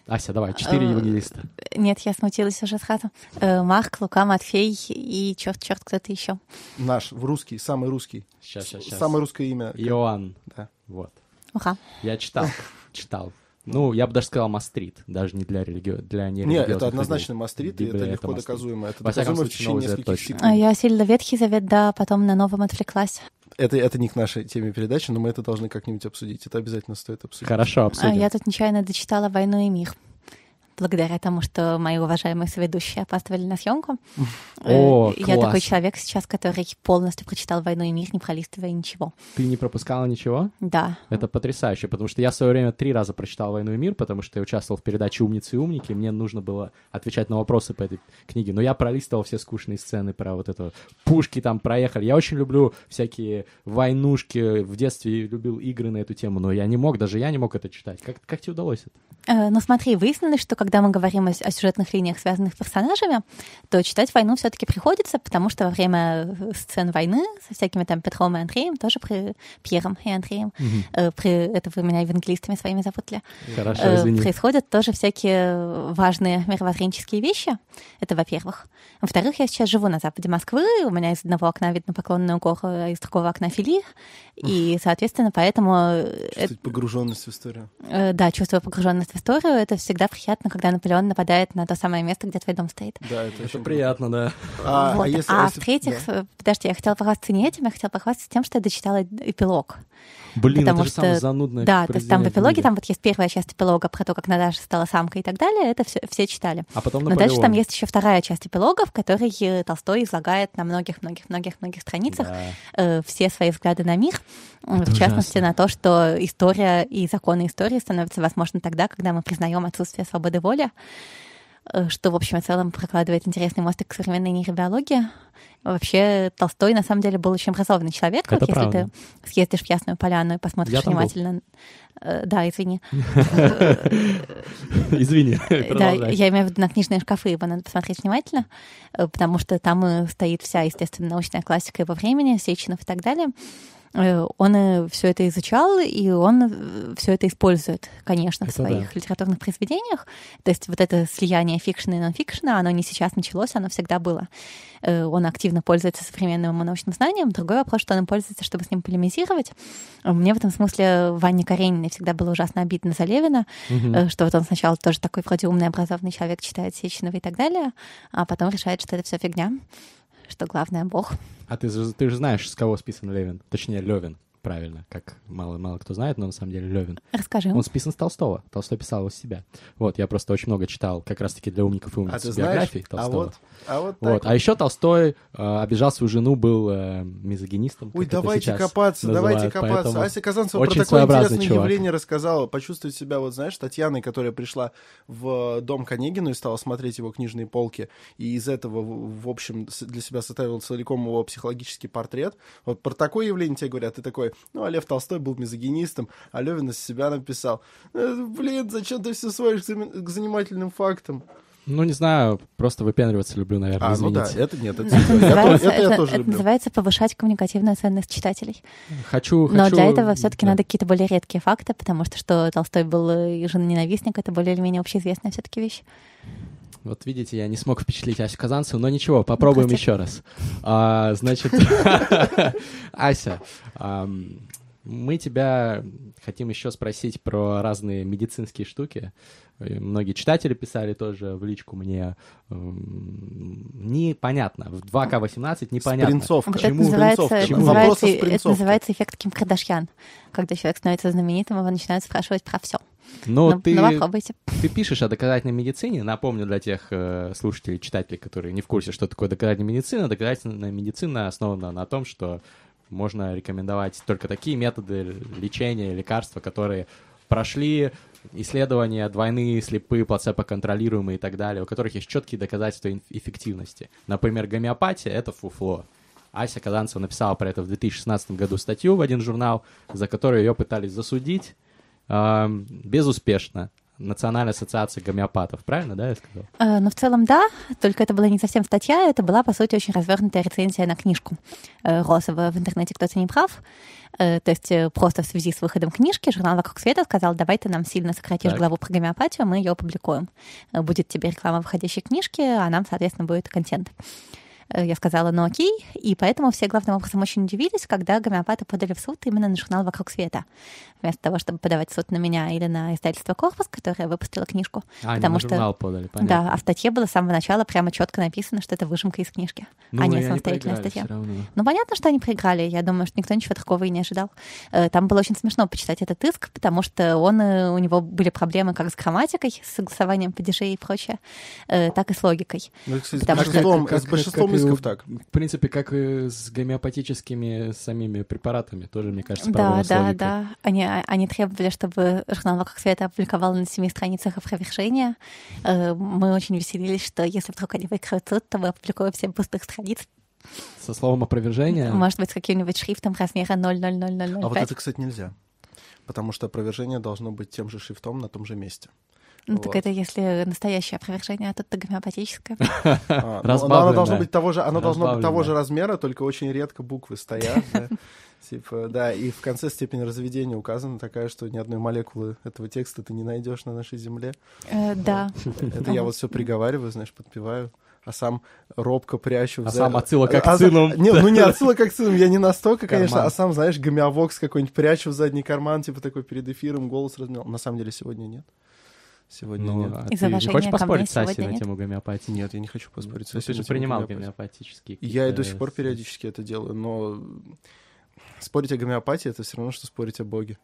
Ася, давай, четыре А, евангелиста. Нет, я смутилась уже сразу. Э, Марк, Лука, Матфей и черт, черт, кто-то еще. Наш, в русский, самый русский. Сейчас, сейчас, сейчас. Самое русское имя. Иоанн. Да. Вот. Уха. Я читал, читал. Ну, я бы даже сказал мастрит, даже не для религио... для Нет, нерелигиозных это однозначно мастрит, и это легко мастрит. доказуемо. Это Во доказуемо в случае, течение нескольких точно. А секунд. Я сильно Ветхий Завет, да, потом на новом отвлеклась. Это, это не к нашей теме передачи, но мы это должны как-нибудь обсудить. Это обязательно стоит обсудить. Хорошо, А обсудим. я тут нечаянно дочитала «Войну и мир». Благодаря тому, что мои уважаемые соведущие опаздывали на съемку. О, Э, Я класс. такой человек сейчас, который полностью прочитал «Войну и мир», не пролистывая ничего. Ты не пропускала ничего? Да. Это потрясающе, потому что я в свое время три раза прочитал «Войну и мир», потому что я участвовал в передаче «Умницы и умники», и мне нужно было отвечать на вопросы по этой книге. Но я пролистывал все скучные сцены про вот это пушки там проехали. Я очень люблю всякие войнушки. В детстве любил игры на эту тему, но я не мог, даже я не мог это читать. Как, как тебе удалось это? Э, Но смотри, выяснилось, что когда мы говорим о, о сюжетных линиях, связанных с персонажами, то читать войну все-таки приходится, потому что во время э, сцен войны со всякими там Петром и Андреем, тоже при Пьером и Андреем, э, при, это вы меня евангелистами своими зовут ли, Хорошо, э, извини. происходят тоже всякие важные мировоззренческие вещи. Это во-первых. Во-вторых, я сейчас живу на западе Москвы, у меня из одного окна видно поклонную гору, а из другого окна Фили, и, соответственно, поэтому... э, Чувствовать погруженность в историю. Э, Да, чувствую погруженность в историю. Это всегда приятно, когда Наполеон нападает на то самое место, где твой дом стоит. Да, это, Это очень приятно, да. А, Вот. а если, А если- в-третьих, да. подожди, я хотела похвастаться не этим, я хотела похвастаться тем, что я дочитала эпилог. Блин, Потому это же самое что- занудное да, то есть там в эпилоге, книги. там вот есть первая часть эпилога про то, как Наташа стала самкой и так далее, это все, все читали. А потом Но дальше там Наполеон. есть еще вторая часть эпилога, в которой э, Толстой излагает на многих-многих-многих-многих страницах Да. э, все свои взгляды на мир, э, Это в частности ужасно. на то, что история и законы истории становятся возможны тогда, когда мы признаем отсутствие свободы воли, э, что, в общем и целом, прокладывает интересный мостик к современной нейробиологии. Вообще, Толстой, на самом деле, был очень образованный человек. Это вот если правда. ты съездишь в Ясную Поляну и посмотришь Я внимательно... Э, Да, извини. Извини, Да, продолжай. я имею в виду на книжные шкафы, его надо посмотреть внимательно, э, потому что там э, стоит вся, естественно, научная классика его времени, Сеченов и так далее. Э, Он все это изучал, и он все это использует, конечно, в Это своих литературных произведениях. То есть вот это слияние фикшена и нонфикшена, оно не сейчас началось, оно всегда было. Э, Он активно пользуется современным научным знанием. Другой вопрос, что он пользуется, чтобы с ним полемизировать. Э, Мне в этом смысле Ване Карениной всегда было ужасно обидно за Левина, э, что вот он сначала тоже такой вроде умный, образованный человек, читает Сеченова и так далее, а потом решает, что это все фигня, что главное Бог. А ты, ты же знаешь, с кого списан Левин. Точнее, Левин, правильно, как мало, мало кто знает, но на самом деле Левин. Расскажи. Он списан с Толстого. Толстой писал с себя. Вот, я просто очень много читал как раз-таки для умников и умниц А ты знаешь? биографий А Толстого. вот, а вот так Вот. А еще Толстой э, обижал свою жену, был э, мизогинистом. Ой, давайте копаться, давайте называют, копаться. поэтому Ася Казанцева очень про такое интересное чувак. явление рассказала. Почувствовать себя, вот знаешь, Татьяной, которая пришла в дом к Онегину и стала смотреть его книжные полки, и из этого, в общем, для себя составил целиком его психологический портрет. Вот про такое явление тебе говорят, ты такой, ну, а Лев Толстой был мизогинистом, а Левин из себя написал. «Э, Блин, зачем ты все сводишь к занимательным фактам? Ну, не знаю, просто выпендриваться люблю, наверное, А, ну да, извините. это нет, это, Это я тоже- называется, это я это- тоже это люблю. называется повышать коммуникативную ценность читателей. Хочу, Но хочу- для этого все-таки да. надо какие-то более редкие факты, потому что что Толстой был женоненавистник, это более или менее общеизвестная все-таки вещь. Вот видите, я не смог впечатлить Асю Казанцеву, но ничего, попробуем Прости. еще раз. А, значит, Ася, мы тебя хотим еще спросить про разные медицинские штуки. Многие читатели писали тоже в личку мне. Непонятно. В 2К18 непонятно. Спринцовка. Вот Почему? это называется, Спринцовка. Почему? называется, это называется эффект Ким Кардашьян. Когда человек становится знаменитым, его начинают спрашивать про все. Но ну, ты, ну, попробуйте. ты пишешь о доказательной медицине. Напомню для тех э, слушателей, читателей, которые не в курсе, что такое доказательная медицина. Доказательная медицина основана на том, что можно рекомендовать только такие методы лечения, лекарства, которые прошли исследования двойные, слепые, плацебо-контролируемые и так далее, у которых есть четкие доказательства эффективности. Например, гомеопатия — это фуфло. Ася Казанцева написала про это в 2016 году статью в один журнал, за которую ее пытались засудить эм, безуспешно. Национальная ассоциация гомеопатов, правильно, да, я сказал? Э, Но в целом да, только это была не совсем статья, это была, по сути, очень развернутая рецензия на книжку э, Росова в интернете «Кто-то не прав». Э, То есть э, просто в связи с выходом книжки журнал «Вокруг света» сказал, давай ты нам сильно сократишь Так. главу про гомеопатию, мы ее опубликуем. Э, Будет тебе реклама выходящей книжки, а нам, соответственно, будет контент. Э, Я сказала, ну окей, и поэтому все главным образом очень удивились, когда гомеопаты подали в суд именно на журнал «Вокруг света», вместо того, чтобы подавать в суд на меня или на издательство «Корпус», которое выпустило книжку. А, Потому на что- журнал подали, понятно. Да, а в статье было с самого начала прямо четко написано, что это выжимка из книжки, Ну, а не самостоятельная статья. Ну, понятно, что они проиграли. Я думаю, что никто ничего такого и не ожидал. Э, Там было очень смешно почитать этот иск, потому что он, э, у него были проблемы как с грамматикой, с согласованием падежей и прочее, так и с логикой. Ну, кстати, с Потому что- большинством, Как- с большинством как у- исков так. В принципе, как и с гомеопатическими самими препаратами, тоже, мне кажется, Да, да, логикой. да. Они, они требовали, чтобы журнал «Вокруг света» опубликовал на семи страницах опровержения. Э, Мы очень веселились, что если вдруг они выиграют суд, то мы опубликуем семь пустых страниц. Со словом опровержения. Может быть, с каким-нибудь шрифтом размера 0,00005. А вот это, кстати, нельзя. Потому что опровержение должно быть тем же шрифтом на том же месте. Ну, так Вот. это если настоящее опровержение, а тут-то гомеопатическое. А, ну, но оно должно быть того же, оно должно быть того же размера, только очень редко буквы стоят. да. Типа, да, и в конце степень разведения указана такая, что ни одной молекулы этого текста ты не найдешь на нашей земле. Э, Да. Это я вот все приговариваю, знаешь, подпеваю, а сам робко прячу. в А за- сам отсылок А- а- акцинум. Не, ну не отсылок акцинум, я не настолько, конечно, Карман. а сам, знаешь, гомеовокс какой-нибудь прячу в задний карман, типа такой перед эфиром голос разменял. На самом деле сегодня нет. Сегодня Ну, нет. а Из ты не хочешь поспорить с Асей на тему гомеопатии? Нет, я не хочу поспорить. с Ну, Асей Ты же принимал гомеопатические Я и до сих пор с- периодически это делаю, но спорить о гомеопатии это все равно, что спорить о Боге.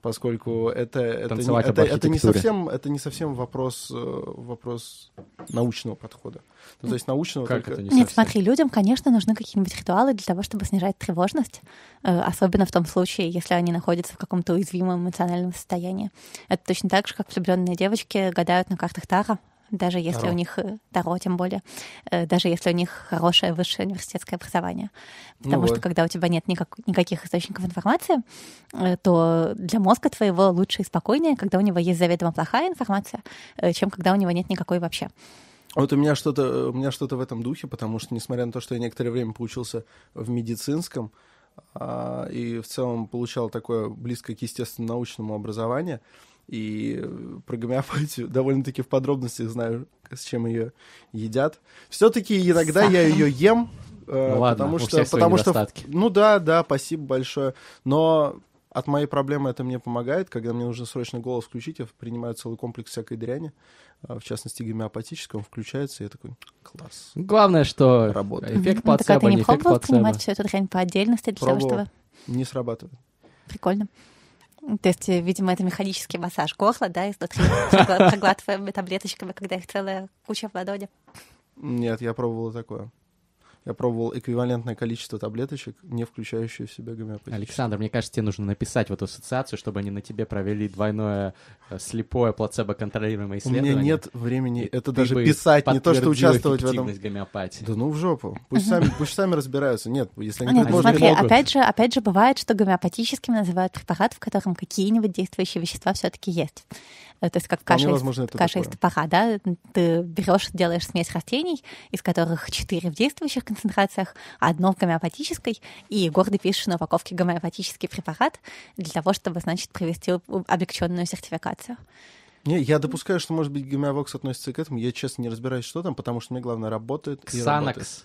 Поскольку это, это, не, это, это, не совсем, это не совсем вопрос, э, вопрос научного подхода. Ну, то есть научного Как только... это не Нет, смотри, людям, конечно, нужны какие-нибудь ритуалы для того, чтобы снижать тревожность, э, особенно в том случае, если они находятся в каком-то уязвимом эмоциональном состоянии. Это точно так же, как влюбленные девочки гадают на картах Тара, даже если Таро. у них э, Таро, тем более, э, даже если у них хорошее высшее университетское образование. Потому Ну что вот. когда у тебя нет никак- никаких источников информации, э, то для мозга твоего лучше и спокойнее, когда у него есть заведомо плохая информация, э, чем когда у него нет никакой вообще. Вот у меня что-то, у меня что-то в этом духе, потому что, несмотря на то, что я некоторое время поучился в медицинском а, и в целом получал такое близкое к естественно-научному образованию, и э, про гомеопатию довольно-таки в подробностях знаю, с чем ее едят. Все-таки иногда я ее ем, э, Ну ладно, потому у что, потому что, ну да, да, спасибо большое, но от моей проблемы это мне помогает, когда мне нужно срочно голос включить, я принимаю целый комплекс всякой дряни, а, в частности гомеопатического, он включается, и я такой, класс. Главное, что Работает. эффект Ну, так а плацебо, ты не пробовал плацебо. принимать всю эту дрянь по отдельности для того, Пробовал. чтобы... Не срабатывает. Прикольно. То есть, э, видимо, это механический массаж горла, да, изнутри, прогла- проглатываемыми таблеточками, когда их целая куча в ладони. Нет, я пробовал и такое. Я пробовал эквивалентное количество таблеточек, не включающие в себя гомеопатические. Александр, мне кажется, тебе нужно написать в эту ассоциацию, чтобы они на тебе провели двойное э, слепое плацебо-контролируемое У исследование. меня нет времени И это даже писать, не то что участвовать в этом. гомеопатии. Да ну в жопу. Пусть сами, пусть сами разбираются. Нет, если они Нет, смотри, могут. опять же, опять же, бывает, что гомеопатическим называют препарат, в котором какие-нибудь действующие вещества все-таки есть. Э, То есть как Вполне каша, из, возможно, это каша из топора, да? Ты берешь, делаешь смесь растений, из которых четыре в действующих концентрациях, одно в гомеопатической, и гордо пишешь на упаковке гомеопатический препарат для того, чтобы, значит, провести облегченную сертификацию. Не, я допускаю, что, может быть, гомеовокс относится к этому. Я, честно, не разбираюсь, что там, потому что мне главное работает и работает. Ксанакс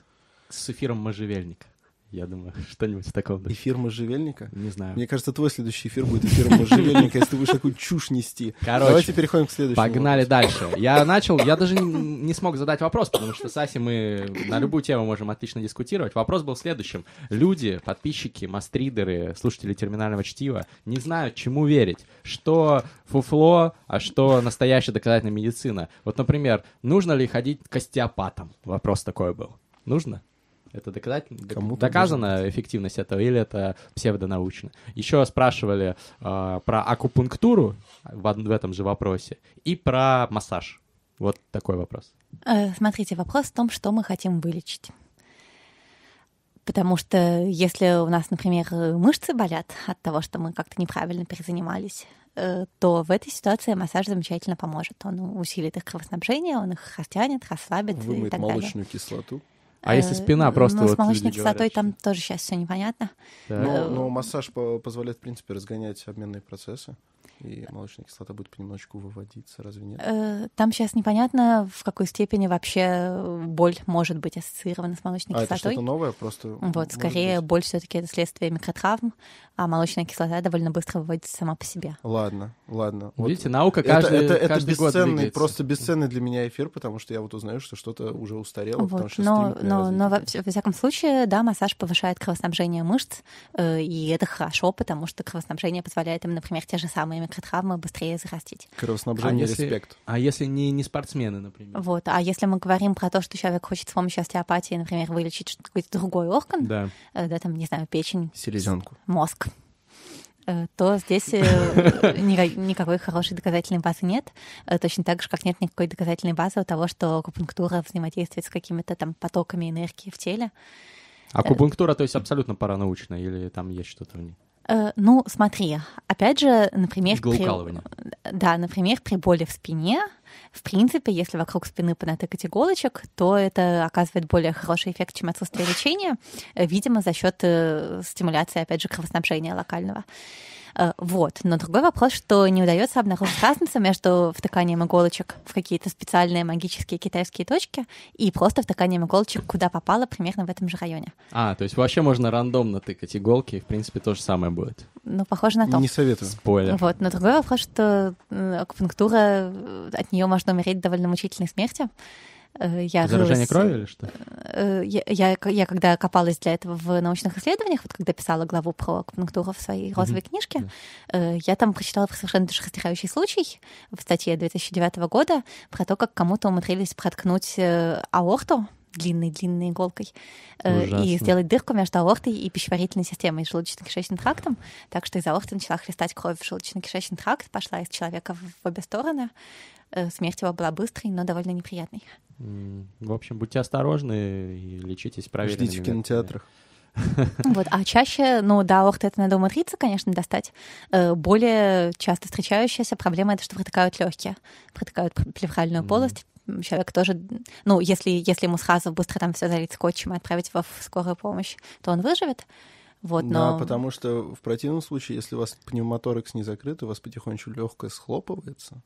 с эфиром можжевельника. Я думаю, что-нибудь в таком духе. Эфир можжевельника. Не знаю. Мне кажется, твой следующий эфир будет эфиром можжевельника, если ты будешь такую чушь нести. Короче, Давайте переходим к следующему. Погнали дальше. Я начал, я даже не, смог задать вопрос, потому что с Асей мы на любую тему можем отлично дискутировать. Вопрос был следующим. Люди, подписчики, мастридеры, слушатели терминального чтива не знают, чему верить. Что фуфло, а что настоящая доказательная медицина. Вот, например, нужно ли ходить к остеопатам? Вопрос такой был. Нужно? Это доказательно? док- Кому-то доказана эффективность этого или это псевдонаучно? Еще спрашивали э, про акупунктуру в, в этом же вопросе и про массаж. Вот такой вопрос. Э, Смотрите, вопрос в том, что мы хотим вылечить. Потому что если у нас, например, мышцы болят от того, что мы как-то неправильно перезанимались, э, то в этой ситуации массаж замечательно поможет. Он усилит их кровоснабжение, он их растянет, расслабит и Вымыть так далее. молочную кислоту. А если Э, спина просто Ну, вот с молочной кислотой говорят, там тоже сейчас все непонятно. Но, но массаж по- позволяет, в принципе, разгонять обменные процессы, и молочная кислота будет понемножечку выводиться, разве нет? Э, Там сейчас непонятно, в какой степени вообще боль может быть ассоциирована с молочной А это кислотой. что-то новое, просто... Вот, скорее, быть. боль все-таки это следствие микротравм, а молочная кислота довольно быстро выводится сама по себе. Ладно, ладно. Вот Видите, наука это, каждый, это, это каждый год бесценный, двигается. просто бесценный для меня эфир, потому что я вот узнаю, что что-то уже устарело, потому Вот, что но, но, но во, во всяком случае, да, массаж повышает кровоснабжение мышц, э, и это хорошо, потому что кровоснабжение позволяет им, например, те же самые микротравмы быстрее зарастить. Кровоснабжение, А если- респект. А если не, не спортсмены, например? Вот. А если мы говорим про то, что человек хочет с помощью остеопатии, например, вылечить какой-то другой орган, Да. э, да, там, не знаю, печень, Селезенку. мозг, э, то здесь э, ника- никакой хорошей доказательной базы нет. Точно так же, как нет никакой доказательной базы у того, что акупунктура взаимодействует с какими-то там потоками энергии в теле. Акупунктура, то есть абсолютно паранаучная, или там есть что-то в ней? Э, Ну, смотри, опять же, например, при- да, например, при боли в спине, в принципе, если вокруг спины понатыкать иголочек, то это оказывает более хороший эффект, чем отсутствие лечения, э, видимо, за счет э, стимуляции, опять же, кровоснабжения локального. Э, Вот. Но другой вопрос, что не удается обнаружить разницу между втыканием иголочек в какие-то специальные магические китайские точки и просто втыканием иголочек куда попало, примерно в этом же районе. А, то есть вообще можно рандомно тыкать иголки, и, в принципе, то же самое будет. Ну, похоже на то. Не советую. Спойлер. Вот. Но другой вопрос, что акупунктура, э, от нее можно умереть довольно мучительной смертью. Э, Я Заражение рылась- крови или что? Э, Я, я, я когда копалась для этого в научных исследованиях, вот когда писала главу про акупунктуру в своей розовой книжке, Да. э, я там прочитала про совершенно душераздирающий случай в статье 2009 года про то, как кому-то умудрились проткнуть э, аорту длинной-длинной иголкой э, и Ужасно. сделать дырку между аортой и пищеварительной системой, и желудочно-кишечным трактом, так что из аорты начала хлестать кровь в желудочно-кишечный тракт, пошла из человека в обе стороны. Э, Смерть его была быстрой, но довольно неприятной. В общем, будьте осторожны и лечитесь проверенными Ждите в кинотеатрах. Вот, а чаще, ну да, это надо умудриться, конечно, достать. Э, Более часто встречающаяся проблема это, что протыкают легкие, протыкают пр- плевральную полость. М, Человек тоже, ну, если, если ему сразу быстро там все залить скотчем и отправить его в скорую помощь, то он выживет. Вот, но... Да, потому что в противном случае, если у вас пневмоторакс не закрыт, у вас потихонечку легкое схлопывается,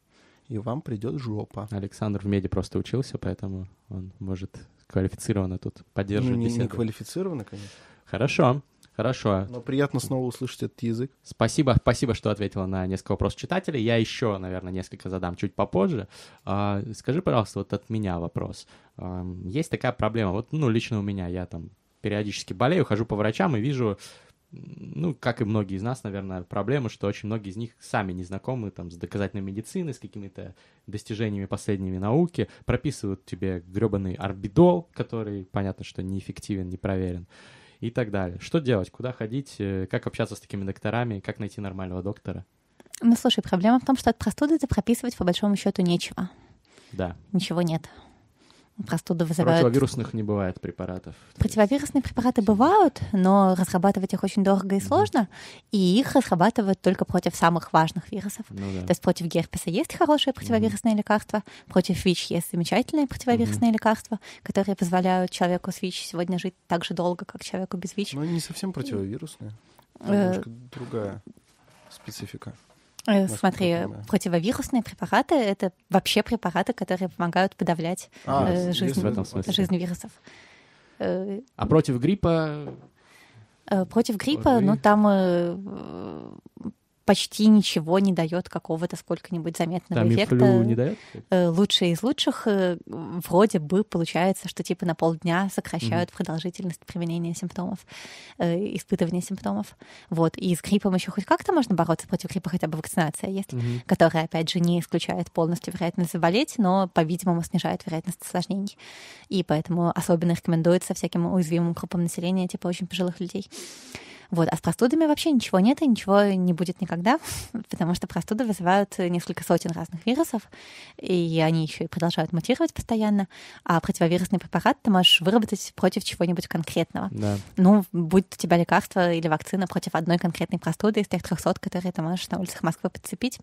и вам придет жопа. Александр в меди просто учился, поэтому он может квалифицированно тут Ну, поддерживать не, не беседу. квалифицированно, конечно. Хорошо, хорошо. Но приятно снова услышать этот язык. Спасибо, спасибо, что ответила на несколько вопросов читателей. Я еще, наверное, несколько задам чуть попозже. А, скажи, пожалуйста, вот от меня вопрос. Ам, есть такая проблема, вот, ну, лично у меня, я там периодически болею, хожу по врачам и вижу ну, как и многие из нас, наверное, проблема, что очень многие из них сами не знакомы там, с доказательной медициной, с какими-то достижениями последними науки, прописывают тебе гребаный орбидол, который, понятно, что неэффективен, не проверен, и так далее. Что делать? Куда ходить? э, Как общаться с такими докторами? Как найти нормального доктора? Ну, слушай, проблема в том, что от простуды это прописывать по большому счету нечего. Да. Ничего нет. Простуды вызывают... Противовирусных не бывает препаратов. Противовирусные препараты бывают, но разрабатывать их очень дорого и сложно, и их разрабатывают только против самых важных вирусов. Ну да. То есть против герпеса есть хорошие противовирусные лекарства, против ВИЧ есть замечательные противовирусные лекарства, которые позволяют человеку с ВИЧ сегодня жить так же долго, как человеку без ВИЧ. Ну, не совсем противовирусная. Э, Немножко другая специфика. Э, Смотри, понимаю. противовирусные препараты — это вообще препараты, которые помогают подавлять А, э, жизнь, жизнь вирусов. Э, А против гриппа Э, Против гриппа, ну там почти ничего не дает какого-то сколько-нибудь заметного там эффекта. не дает? Э, Лучшие из лучших э, вроде бы получается, что типа на полдня сокращают продолжительность применения симптомов, э, испытывания симптомов. Вот. И с гриппом еще хоть как-то можно бороться против гриппа, хотя бы вакцинация есть, Мгм. которая, опять же, не исключает полностью вероятность заболеть, но, по-видимому, снижает вероятность осложнений. И поэтому особенно рекомендуется всяким уязвимым группам населения, типа очень пожилых людей. Вот. А с простудами вообще ничего нет и ничего не будет никогда, потому что простуды вызывают несколько сотен разных вирусов, и они еще и продолжают мутировать постоянно. А противовирусный препарат ты можешь выработать против чего-нибудь конкретного. Да. Ну, будет у тебя лекарство или вакцина против одной конкретной простуды из тех 300, которые ты можешь на улицах Москвы подцепить.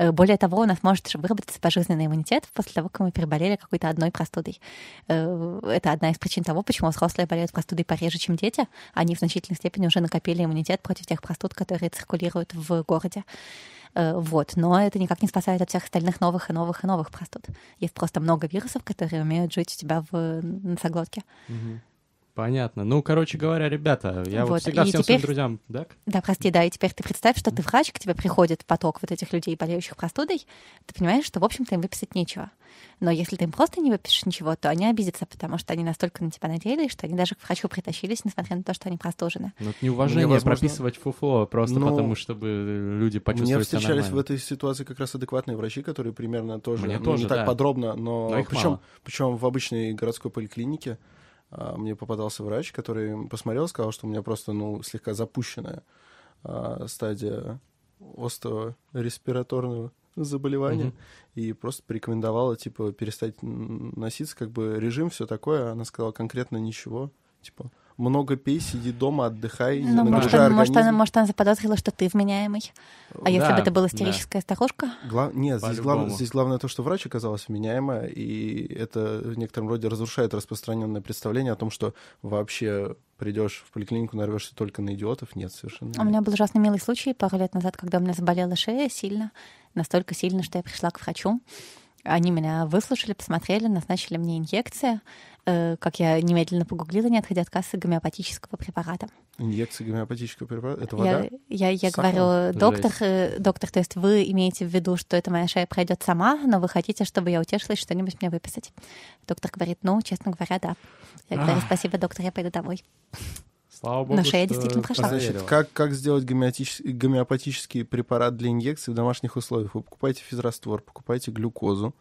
Э, Более того, у нас может же выработаться пожизненный иммунитет после того, как мы переболели какой-то одной простудой. Э, Это одна из причин того, почему взрослые болеют простудой пореже, чем дети. Они в значительной степени уже накопили иммунитет против тех простуд, которые циркулируют в городе. Э, Вот. Но это никак не спасает от всех остальных новых и новых и новых простуд. Есть просто много вирусов, которые умеют жить у тебя в носоглотке. Мгм. Понятно. Ну, короче говоря, ребята, я вот Вот, всегда и всем своим теперь- друзьям... Да? Да, прости, да, и теперь ты представь, что ты врач, к тебе приходит поток вот этих людей, болеющих простудой, ты понимаешь, что, в общем-то, им выписать нечего. Но если ты им просто не выпишешь ничего, то они обидятся, потому что они настолько на тебя надеялись, что они даже к врачу притащились, несмотря на то, что они простужены. Ну, это неуважение Мне, возможно- прописывать фуфло, просто Ну, потому, чтобы люди Мне почувствовали себя встречались в этой ситуации как раз адекватные врачи, которые примерно тоже, Мне ну, тоже, не так да. подробно, но, Но причем, мало. причем в обычной городской поликлинике мне попадался врач, который посмотрел, сказал, что у меня просто ну слегка запущенная а, стадия острого респираторного заболевания Мгм. и просто порекомендовала типа перестать носиться, как бы режим все такое. Она сказала конкретно ничего, типа много пей, сиди дома, отдыхай, не Ну, может, она, может, она, может, она заподозрила, что ты вменяемый. А если Да, бы это была да. истерическая старушка? Гла- Нет, здесь, главное, здесь главное то, что врач оказалась вменяемая, и это в некотором роде разрушает распространенное представление о том, что вообще придешь в поликлинику, нарвешься только на идиотов. Нет, совершенно. У меня был ужасно милый случай пару лет назад, когда у меня заболела шея сильно, настолько сильно, что я пришла к врачу. Они меня выслушали, посмотрели, назначили мне инъекции. Э, Как я немедленно погуглила, не отходя от кассы гомеопатического препарата. Инъекция гомеопатического препарата — это вода? Я, я, я Сахар? говорю, доктор, э, доктор, то есть вы имеете в виду, что эта моя шея пройдет сама, но вы хотите, чтобы я утешилась, что-нибудь мне выписать? Доктор говорит, ну, честно говоря, да. Я говорю, спасибо, доктор, я пойду домой. Слава богу, Но шея что действительно прошла. Значит, как, как сделать гомеопатический препарат для инъекции в домашних условиях? Вы покупаете физраствор, покупаете глюкозу,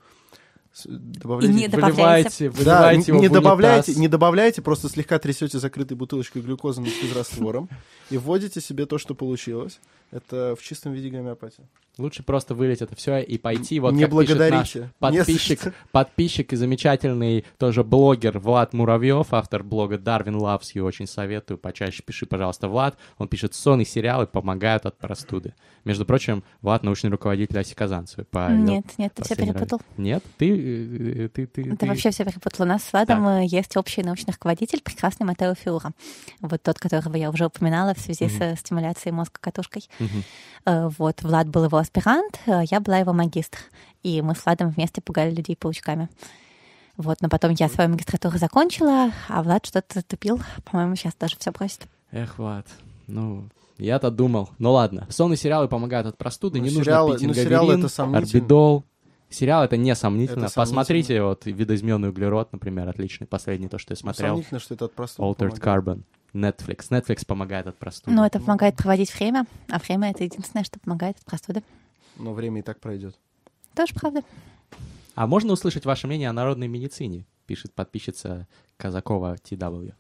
добавляете... не добавляйте. Выливайте, Да, выливайте его не в добавляйте, не добавляйте, просто слегка трясете закрытой бутылочкой глюкозы над физраствором и вводите себе то, что получилось. Это в чистом виде гомеопатия. Лучше просто вылить это все и пойти, вот не как пишет наш благодарите. Не подписчик, подписчик и замечательный тоже блогер Влад Муравьев, автор блога Darwin Loves You, очень советую, почаще пиши, пожалуйста, Влад. Он пишет сон и сериалы помогают от простуды. Между прочим, Влад научный руководитель Аси Казанцевой. по Нет, нет, ты все перепутал. работе. Нет? Ты, э, ты, ты, Ты ты- вообще все перепутал. У нас с Владом э, есть общий научный руководитель, прекрасный Матео Фиура. Вот тот, которого я уже упоминала в связи со стимуляцией мозга катушкой. Э, Вот, Влад был его аспирант, э, я была его магистр. И мы с Владом вместе пугали людей паучками. Вот, но потом я свою магистратуру закончила, а Влад что-то тупил. По-моему, сейчас даже все бросит. Эх, Влад, ну... Я-то думал. Ну ладно, сон и сериалы помогают от простуды, Ну, не сериалы- нужно пить ну, это сомнительно. орбидол. Сериал это не сомнительно. Это Посмотрите вот «Видоизмененный углерод», например, отличный, последний, то, что я Ну, смотрел. Сомнительно, что это от простуды Altered помогает. Carbon. Netflix. Netflix помогает от простуды. Но это помогает проводить время, а время — это единственное, что помогает от простуды. Но время и так пройдет. Тоже правда. А можно услышать ваше мнение о народной медицине? Пишет подписчица Казакова TW.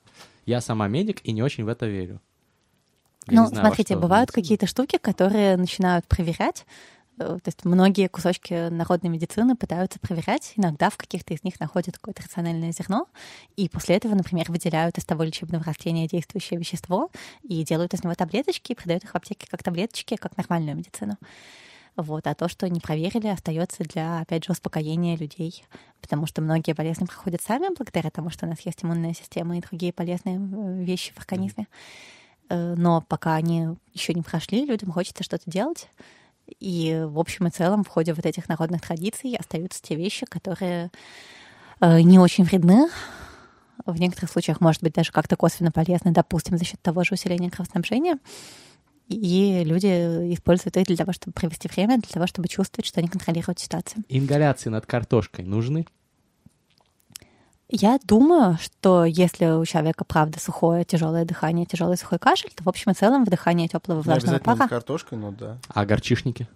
Я сама медик и не очень в это верю. Я ну, знаю, смотрите, бывают медицина. какие-то штуки, которые начинают проверять. Э, То есть многие кусочки народной медицины пытаются проверять. Иногда в каких-то из них находят какое-то рациональное зерно, и после этого, например, выделяют из того лечебного растения действующее вещество и делают из него таблеточки и продают их в аптеке как таблеточки, как нормальную медицину. Вот. А то, что не проверили, остается для, опять же, успокоения людей. Потому что многие болезни проходят сами благодаря тому, что у нас есть иммунная система и другие полезные вещи в организме. Э, Но пока они еще не прошли, людям хочется что-то делать. И в общем и целом в ходе вот этих народных традиций остаются те вещи, которые э, не очень вредны. В некоторых случаях, может быть, даже как-то косвенно полезны, допустим, за счет того же усиления кровоснабжения. И люди используют их для того, чтобы провести время, для того, чтобы чувствовать, что они контролируют ситуацию. Ингаляции над картошкой нужны? Я думаю, что если у человека, правда, сухое, тяжелое дыхание, тяжелый сухой кашель, то в общем и целом вдыхание теплого Не влажного обязательно пара картошкой, но да. А горчишники?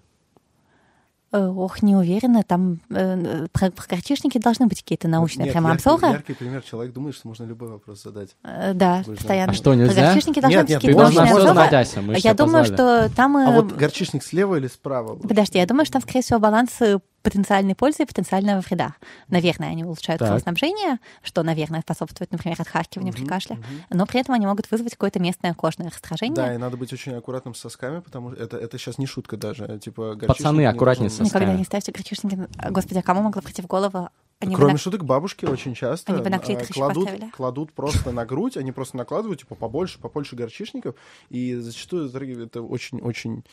Э, Ох, не уверена. Там э, про, про горчишники должны быть какие-то научные Нет, прямо яркий, обзоры. яркий пример. Человек думает, что можно любой вопрос задать. Э, Да, Вы же- постоянно. А что, Про нельзя? горчишники должны Нет, быть какие-то научные можно обзоры. знать, Ася, мы Я думаю, позвали. что там... А э, вот горчичник слева или справа? Подожди, я думаю, что там, скорее всего, баланс э, потенциальной пользы и потенциального вреда. Наверное, они улучшают Так. кровоснабжение, что, наверное, способствует, например, отхаркиванию при кашле, но при этом они могут вызвать какое-то местное кожное раздражение. Да, и надо быть очень аккуратным с сосками, потому что это, это сейчас не шутка даже. Типа, Пацаны, не аккуратнее с Никогда сосками. не ставьте горчишники. Господи, а кому могло прийти в голову? Они Кроме бы шуток, бабушки очень часто Они бы а, кладут, кладут просто на грудь, они просто накладывают, типа, побольше, побольше горчичников, и зачастую это- это очень-очень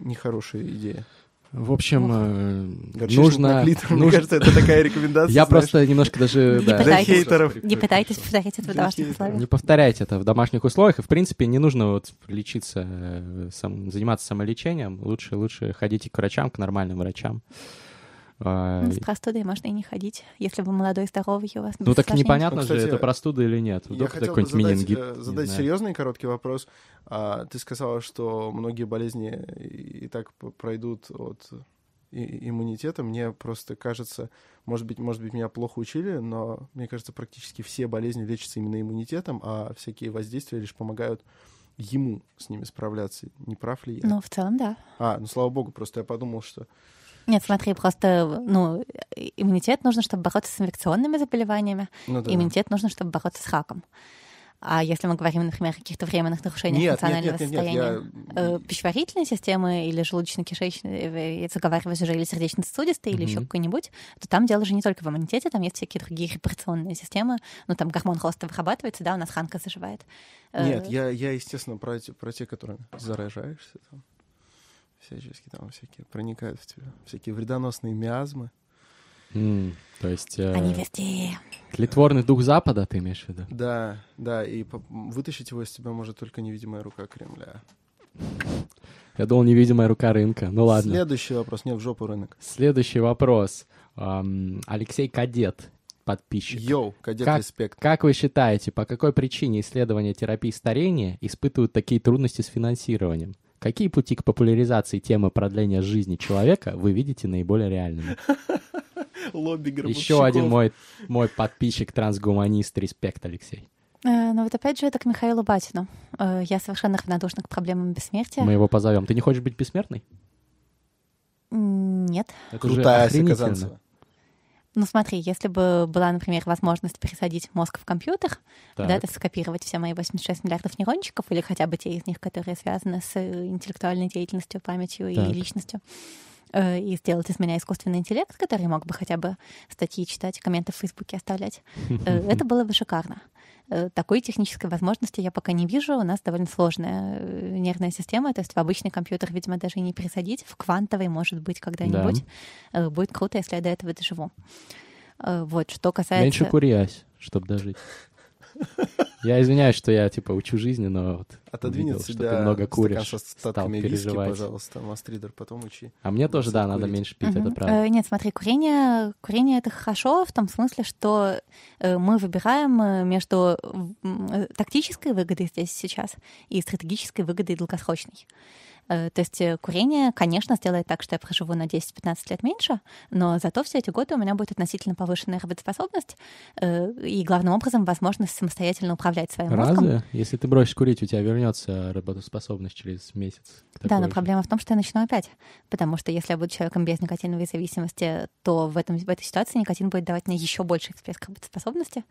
нехорошая идея. В общем, э, Горчичник нужно... на клитор, мне нужно- кажется, это такая рекомендация. Я знаешь. просто немножко даже... Не да, пытайтесь. Для хейтеров. Не пытайтесь повторить это в домашних условиях. Не повторяйте это в домашних условиях. И, в принципе, не нужно вот лечиться, э, сам- заниматься самолечением. Лучше, лучше ходите к врачам, к нормальным врачам. А, Ну, с простудой можно и не ходить, если вы молодой, здоровый, и у вас Ну так непонятно Ну, же, это простуда или нет. Я Вдруг это хотел бы какой-нибудь задать, менингит. э, задать серьезный короткий вопрос. А, ты сказала, что многие болезни и так пройдут от и- иммунитета. Мне просто кажется, может быть, может быть, меня плохо учили, но мне кажется, практически все болезни лечатся именно иммунитетом, а всякие воздействия лишь помогают ему с ними справляться. Не прав ли я? Ну, в целом, да. А, ну слава богу, просто я подумал, что Нет, смотри, просто, ну, иммунитет нужно, чтобы бороться с инфекционными заболеваниями, ну да. иммунитет нужно, чтобы бороться с раком. А если мы говорим, например, о каких-то временных нарушениях Нет, функционального нет, нет, состояния я- э, пищеварительной системы или желудочно-кишечной, э, заговариваясь уже или сердечно-сосудистой, или еще какой-нибудь, то там дело же не только в иммунитете, там есть всякие другие репарационные системы. Ну, там гормон роста вырабатывается, да, у нас ранка заживает. Э, Нет, я, я, естественно, про, те- про те, которые заражаешься, там, всячески там всякие проникают в тебя, всякие вредоносные миазмы. М, То есть э, Они везде. тлетворный дух Запада, ты имеешь в виду? Да, да, и вытащить его из тебя может только невидимая рука Кремля. Я думал, невидимая рука рынка. Ну ладно. Следующий вопрос, нет, в жопу рынок. Следующий вопрос. Ам, Алексей Кадет, подписчик. Йоу, кадет Как- респект. Как вы считаете, по какой причине исследования терапии старения испытывают такие трудности с финансированием? Какие пути к популяризации темы продления жизни человека вы видите наиболее реальными? Лобби Еще один мой, мой подписчик, трансгуманист, респект, Алексей. Э, Ну вот опять же, это к Михаилу Батину. Э, Я совершенно равнодушна к проблемам бессмертия. Мы его позовем. Ты не хочешь быть бессмертной? Нет. Это Крутая Ася охренительно. Казанцева. Ну смотри, если бы была, например, возможность пересадить мозг в компьютер, Так. да, это скопировать все мои 86 миллиардов нейрончиков, или хотя бы те из них, которые связаны с э, интеллектуальной деятельностью, памятью Так. и личностью, э, и сделать из меня искусственный интеллект, который мог бы хотя бы статьи читать, комменты в Фейсбуке оставлять, э, это было бы шикарно. Э, Такой технической возможности я пока не вижу. У нас довольно сложная э, нервная система, то есть в обычный компьютер, видимо, даже и не пересадить. В квантовый, может быть, когда-нибудь. Э, Будет круто, если я до этого доживу. Вот, что касается... Меньше кури, Ась, чтобы дожить. Я извиняюсь, что я, типа, учу жизни, но вот Увидел, что себя ты много куришь, стакан со стал виски, переживать. пожалуйста, Мастридер, потом учи. А мне тоже, да, надо курить. меньше пить, это Мгм. правда. Э, Нет, смотри, курение, курение это хорошо в том смысле, что э, мы выбираем э, между э, тактической выгодой здесь сейчас и стратегической выгодой долгосрочной. Э, То есть э, курение, конечно, сделает так, что я проживу на 10-15 лет меньше, но зато все эти годы у меня будет относительно повышенная работоспособность э, и, главным образом, возможность самостоятельно управлять своим мозгом. Разве? Если ты бросишь курить, у тебя вернется работоспособность через месяц. Да, но же. проблема в том, что я начну опять. Потому что если я буду человеком без никотиновой зависимости, то в, этом, в этой ситуации никотин будет давать мне еще больше всплеск работоспособности,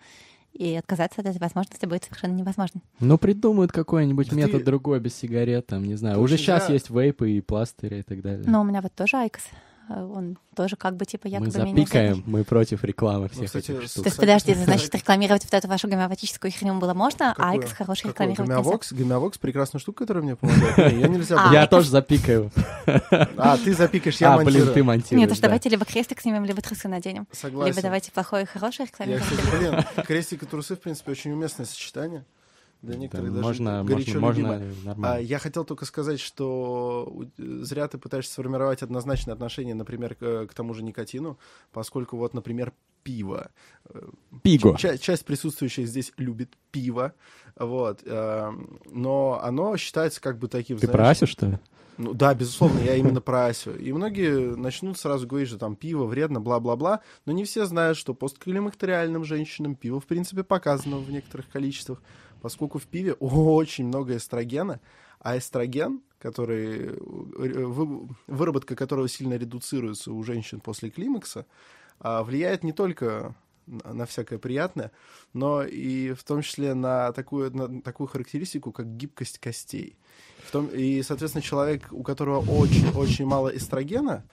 и отказаться от этой возможности будет совершенно невозможно. Ну, придумают какой-нибудь Да метод ты- другой без сигарет, там, не знаю. Ты Уже сейчас зря- есть вейпы и пластыри и так далее. Но у меня вот тоже IQOS. Э, Он тоже как бы типа мы якобы менее запикаем, вредный. мы против рекламы всех кстати, этих штук. То есть, подожди, значит, рекламировать вот эту вашу гомеопатическую херню было можно, а Какую? IQOS хороший рекламировать нельзя. Гомеовокс? Гомеовокс — прекрасная штука, которая мне помогает. Не, Ее нельзя А. Я тоже запикаю. А, ты запикаешь, я а, блин, ты монтирую. монтируешь. Нет, уж да. давайте либо крестик снимем, либо трусы наденем. Согласен. Либо давайте плохое и хорошее кстати, блин, крестик и трусы, в принципе, очень уместное сочетание. Для Да, некоторых даже можно, горячо можно, можно А, я хотел только сказать, что зря ты пытаешься сформировать однозначное отношение, например, к, к тому же никотину, поскольку вот, например, пиво. Э, Пиго. ча- часть присутствующих здесь любит пиво, вот, э, но оно считается как бы таким, Ты знаешь, про Асю, что ли? ну да, безусловно, я именно про Асю. И многие начнут сразу говорить, что там пиво вредно, бла-бла-бла, но не все знают, что постколимактериальным женщинам пиво, в принципе, показано в некоторых количествах, поскольку в пиве очень много эстрогена, а эстроген, который, э, вы- выработка которого сильно редуцируется у женщин после климакса, а, влияет не только на всякое приятное, но и в том числе на такую, на такую характеристику, как гибкость костей. В том, и, соответственно, человек, у которого очень-очень мало эстрогена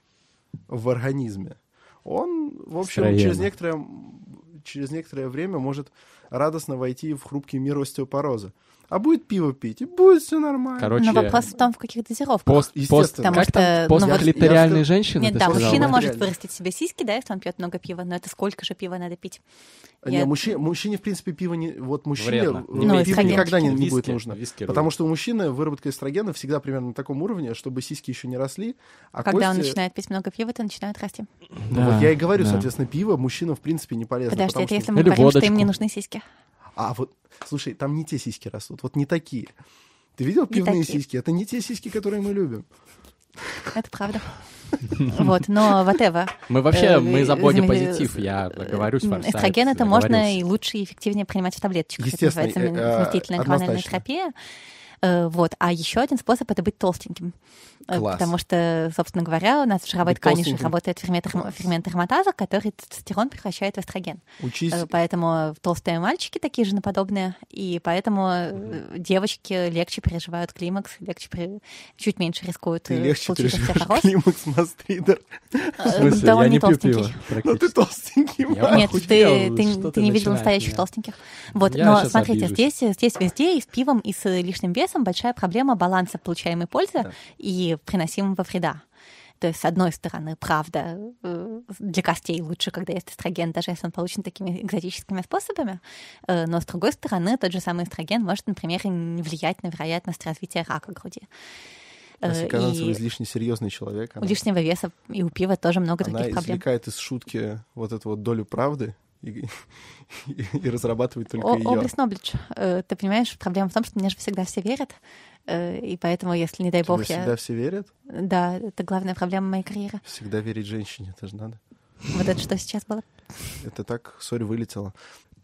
в организме, он, в общем, Эстрогена. через некоторое, через некоторое время может радостно войти в хрупкий мир остеопороза. А будет пиво пить, и будет все нормально. Короче, Но вопрос в том, в каких дозировках. пост, пост, Потому как что, там, ну, вот- постклиториальные Я женщины, Нет, да, сказала? мужчина да? может вырастить себе сиськи, да, если он пьет много пива, но это сколько же пива надо пить? Не, Я- мужчине, мужчине, в принципе, пиво не... Вот мужчине Вредно. Ну, пиво никогда не, не Виски, будет нужно. виски Потому что у мужчины выработка эстрогена всегда примерно на таком уровне, чтобы сиськи еще не росли, а Когда он кости... начинает пить много пива, то начинают расти. Ну, вот я и говорю, да. соответственно, пиво мужчинам, в принципе, не полезно. Подожди, это что- если мы Или говорим, что им не водочку. нужны сиськи. А вот, слушай, там не те сиськи растут, вот не такие. Ты видел пивные такие. сиськи? Это не те сиськи, которые мы любим. Это правда. Вот, но whatever. Мы вообще, Э, мы за э, бодипозитив, э, я говорю с Форсайт, Эстроген это можно и лучше и эффективнее принимать в таблеточках. Это Естественно, называется э, э, заместительная гормональная терапия. Э, Вот. А еще один способ это быть толстеньким. Э, Класс. Потому что, собственно говоря, у нас в жировой Быть ткани же толстеньким. работает фермент, фермент ароматаза, который тестостерон превращает в эстроген. Учись. Э, Поэтому толстые мальчики такие же наподобные, и поэтому э, девочки легче переживают климакс, легче пере- чуть меньше рискуют Ты легче получить переживаешь климакс мастридер. В смысле, Да, он я не пью толстенький. пиво Но практически. ты толстенький. Нет, ты, не видел настоящих толстеньких. Вот, но смотрите, здесь везде и с пивом, и с лишним весом большая проблема баланса получаемой пользы Да. и приносимого вреда. То есть, с одной стороны, правда, э, для костей лучше, когда есть эстроген, даже если он получен такими экзотическими способами. Э, Но, с другой стороны, тот же самый эстроген может, например, влиять на вероятность развития рака груди. Э, Вася Казанцева И излишне серьезный человек. у Она, лишнего веса и у пива тоже много она других проблем. извлекает из шутки вот эту вот долю правды и, и- и только О, ее. Ноблич. Э, Ты понимаешь, проблема в том, что мне же всегда все верят. э, И поэтому, если, не дай Тебе бог, всегда я... все верят? Да, это главная проблема моей карьеры. Всегда верить женщине, это же надо. Вот это что сейчас было? Это так, сори, вылетело.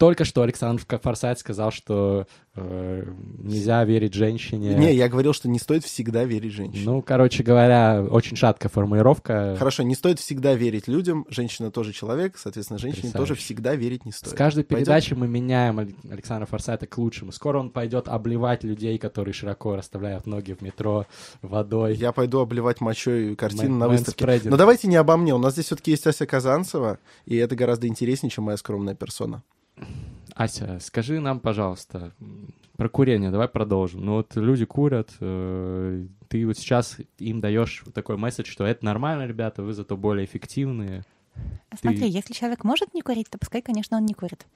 Только что Александр Форсайт сказал, что э, нельзя верить женщине. Не, я говорил, что не стоит всегда верить женщине. Ну, короче говоря, очень шаткая формулировка. Хорошо, не стоит всегда верить людям. Женщина тоже человек, соответственно, женщине тоже всегда верить не С стоит. каждой Пойдет? передачей мы меняем Александра Форсайта к лучшему. Скоро он пойдет обливать людей, которые широко расставляют ноги в метро водой. Я пойду обливать мочой картину Мэн- на выставке. Но давайте не обо мне. У нас здесь все-таки есть Ася Казанцева, и это гораздо интереснее, чем моя скромная персона. Ася, скажи нам, пожалуйста, про курение, давай продолжим. Ну вот люди курят, э, ты вот сейчас им даешь такой месседж, что это нормально, ребята, вы зато более эффективные. Смотри, если человек может не курить, то пускай, конечно, он не курит.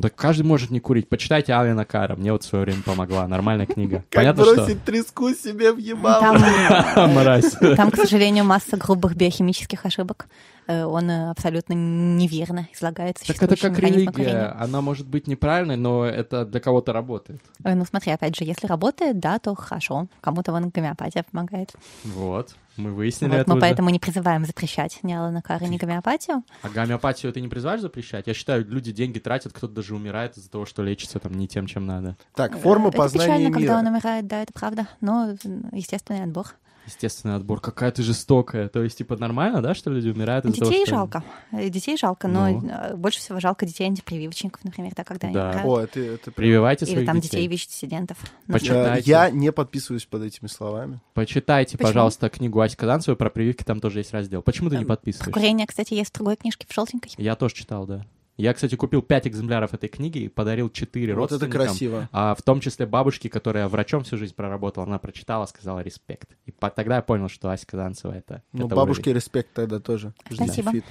Да каждый может не курить. Почитайте Алина Кара. Мне вот в свое время помогла. Нормальная книга. Как Понятно, бросить треску себе в ебало. Там, что? Мразь. там, к сожалению, масса грубых биохимических ошибок. Э, Он э, абсолютно неверно излагает Так это как религия. курения. Она может быть неправильной, но это для кого-то работает. Э, Ну, смотри, опять же, если работает, да, то хорошо. Кому-то вон гомеопатия помогает. Вот. Мы выяснили Вот это мы уже. поэтому не призываем запрещать ни Алана Кара, ни гомеопатию. А гомеопатию ты не призываешь запрещать? Я считаю, люди деньги тратят, кто-то даже умирает из-за того, что лечится там не тем, чем надо. Так, форма это познания печально, когда он мира. умирает, да, это правда. Но естественный отбор. Естественный отбор. Какая ты жестокая. То есть, типа, нормально, да, что люди умирают из-за того, Детей что... жалко. Э, Детей жалко, но Ну. э, больше всего жалко детей антипрививочников, например, да, когда они Да. умирают. О, это, это Прививайте Или своих там детей. детей ВИЧ-диссидентов. Ну, Почему? Э, Читайте. Я не подписываюсь под этими словами. Почитайте, Почему? пожалуйста, книгу Аси Казанцевой про прививки, там тоже есть раздел. Почему ты не подписываешься? Курение, кстати, есть в другой книжке, в желтенькой. Я тоже читал, да. Я, кстати, купил 5 экземпляров этой книги и подарил 4 Вот это родственникам. красиво. А в том числе бабушке, которая врачом всю жизнь проработала, она прочитала, сказала респект. И по- тогда я понял, что Ася Казанцева это, Ну, это бабушке уровень. респект тогда тоже. Ждите Спасибо. feat.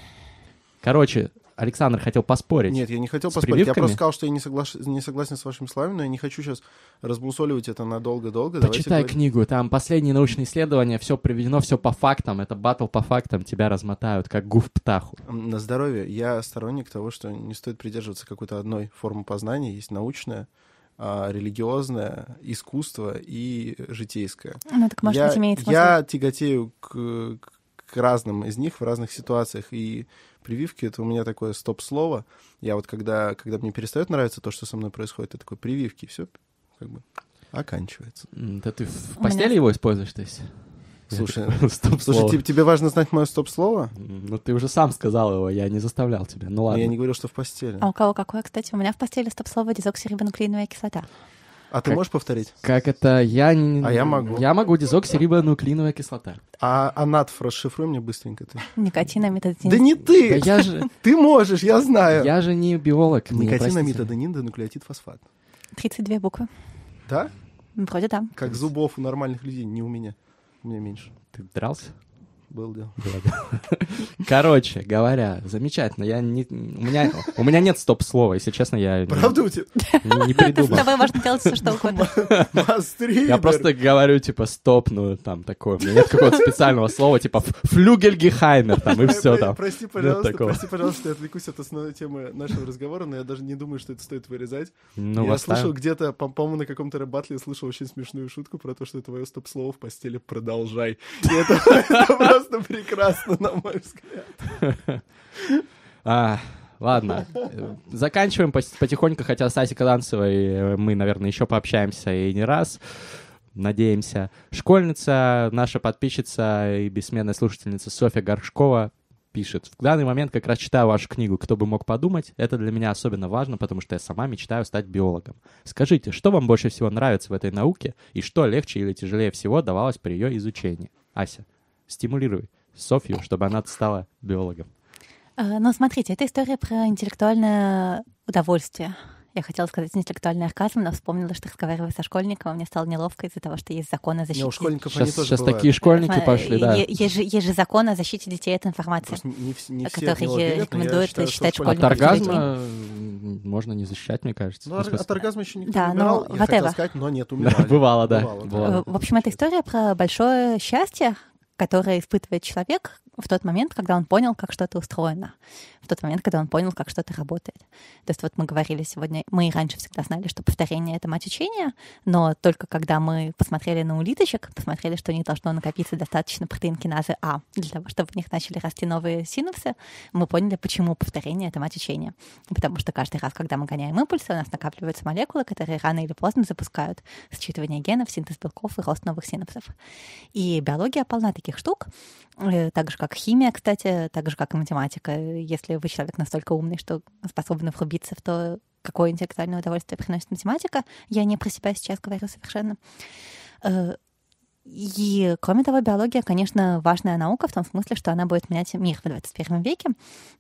Короче, Александр хотел поспорить. Нет, я не хотел поспорить. Я прививками? просто сказал, что я не, соглаш- не согласен с вашими словами, но я не хочу сейчас разбусоливать это надолго-долго. Давайте Почитай говорить. книгу, там последние научные исследования, все приведено, все по фактам, это батл по фактам, тебя размотают, как гуф птаху. На здоровье. Я сторонник того, что не стоит придерживаться какой-то одной формы познания. Есть научная, религиозное, искусство и житейское. Ну, так, может я, быть, имеет смысл. я тяготею к, к разным из них в разных ситуациях. И прививки — это у меня такое стоп-слово. Я вот когда, когда мне перестает нравиться то, что со мной происходит, я такой прививки, все как бы оканчивается. Да ты в У меня- постели его используешь, то есть? Слушай, Стоп Слушай, тебе, тебе важно знать мое стоп-слово? Ну ты уже сам сказал его, я не заставлял тебя. Ну Но ладно. Я не говорил, что в постели. А у кого какое, кстати? У меня в постели стоп-слово дезоксирибонуклеиновая кислота. А ты как- можешь повторить? Как это? Я не... А я могу. Я могу дезоксирибонуклеиновая кислота. А, а натф расшифруй мне быстренько ты. Никотинамид Да не Да ты! я же, Ты можешь, я знаю. я же не биолог. мне Никотинамид, простите. аденин, денуклеотид, фосфат. 32 буквы. Да? Вроде да. Как зубов у нормальных людей, не у меня. У меня меньше. Ты дрался? Было дело. Короче говоря, замечательно. Я не, у, меня, у меня нет стоп-слова, если честно, я не- Правда у тебя? не, не С придумал. тобой можно делать все, что угодно. Я просто говорю, типа, стоп, ну, там, такое. У меня нет какого-то специального слова, типа, флюгельгехаймер, там, и все там. Прости, пожалуйста, прости, пожалуйста, я отвлекусь от основной темы нашего разговора, но я даже не думаю, что это стоит вырезать. Ну, я слышал где-то, по- по-моему, на каком-то рэп-батле я слышал очень смешную шутку про то, что твое стоп-слово в постели «продолжай». И это просто прекрасно, на мой взгляд. А, ладно. Заканчиваем потихоньку, хотя с Асей Каданцевой э, мы, наверное, еще пообщаемся и не раз. Надеемся. Школьница, наша подписчица и бессменная слушательница Софья Горшкова пишет. В данный момент как раз читаю вашу книгу «Кто бы мог подумать». Это для меня особенно важно, потому что я сама мечтаю стать биологом. Скажите, что вам больше всего нравится в этой науке и что легче или тяжелее всего давалось при ее изучении? Ася, стимулируй Софью, чтобы она стала биологом. Э, Ну, смотрите, это история про интеллектуальное удовольствие. Я хотела сказать интеллектуальный оргазм, но вспомнила, что разговаривая со школьником, мне стало неловко из-за того, что есть закон о защите. Не, у школьников они Сейчас, тоже сейчас бывают. такие школьники пошли, да. Есть же, есть же закон о защите детей от информации. Просто не, не я верят, рекомендую считаю, что считать школьники- От школьников оргазма м, можно не защищать, мне кажется. Ну, Ну, от оргазма еще никто Да, не умирал, но я хотел сказать, но нет, умирали. Бывало, да. Бывало, Бывало. Э, В общем, это история про большое счастье, которое испытывает человек в тот момент, когда он понял, как что-то устроено, тот момент, когда он понял, как что-то работает. То есть вот мы говорили сегодня, мы и раньше всегда знали, что повторение — это мать учения, но только когда мы посмотрели на улиточек, посмотрели, что у них должно накопиться достаточно протеин-киназы А для того, чтобы в них начали расти новые синапсы, мы поняли, почему повторение — это мать учения. Потому что каждый раз, когда мы гоняем импульсы, у нас накапливаются молекулы, которые рано или поздно запускают считывание генов, синтез белков и рост новых синапсов. И биология полна таких штук, так же, как химия, кстати, так же, как и математика. Если вы человек настолько умный, что способны врубиться в то, какое интеллектуальное удовольствие приносит математика, я не про себя сейчас говорю совершенно. Э, И, кроме того, биология, конечно, важная наука в том смысле, что она будет менять мир в 21 веке.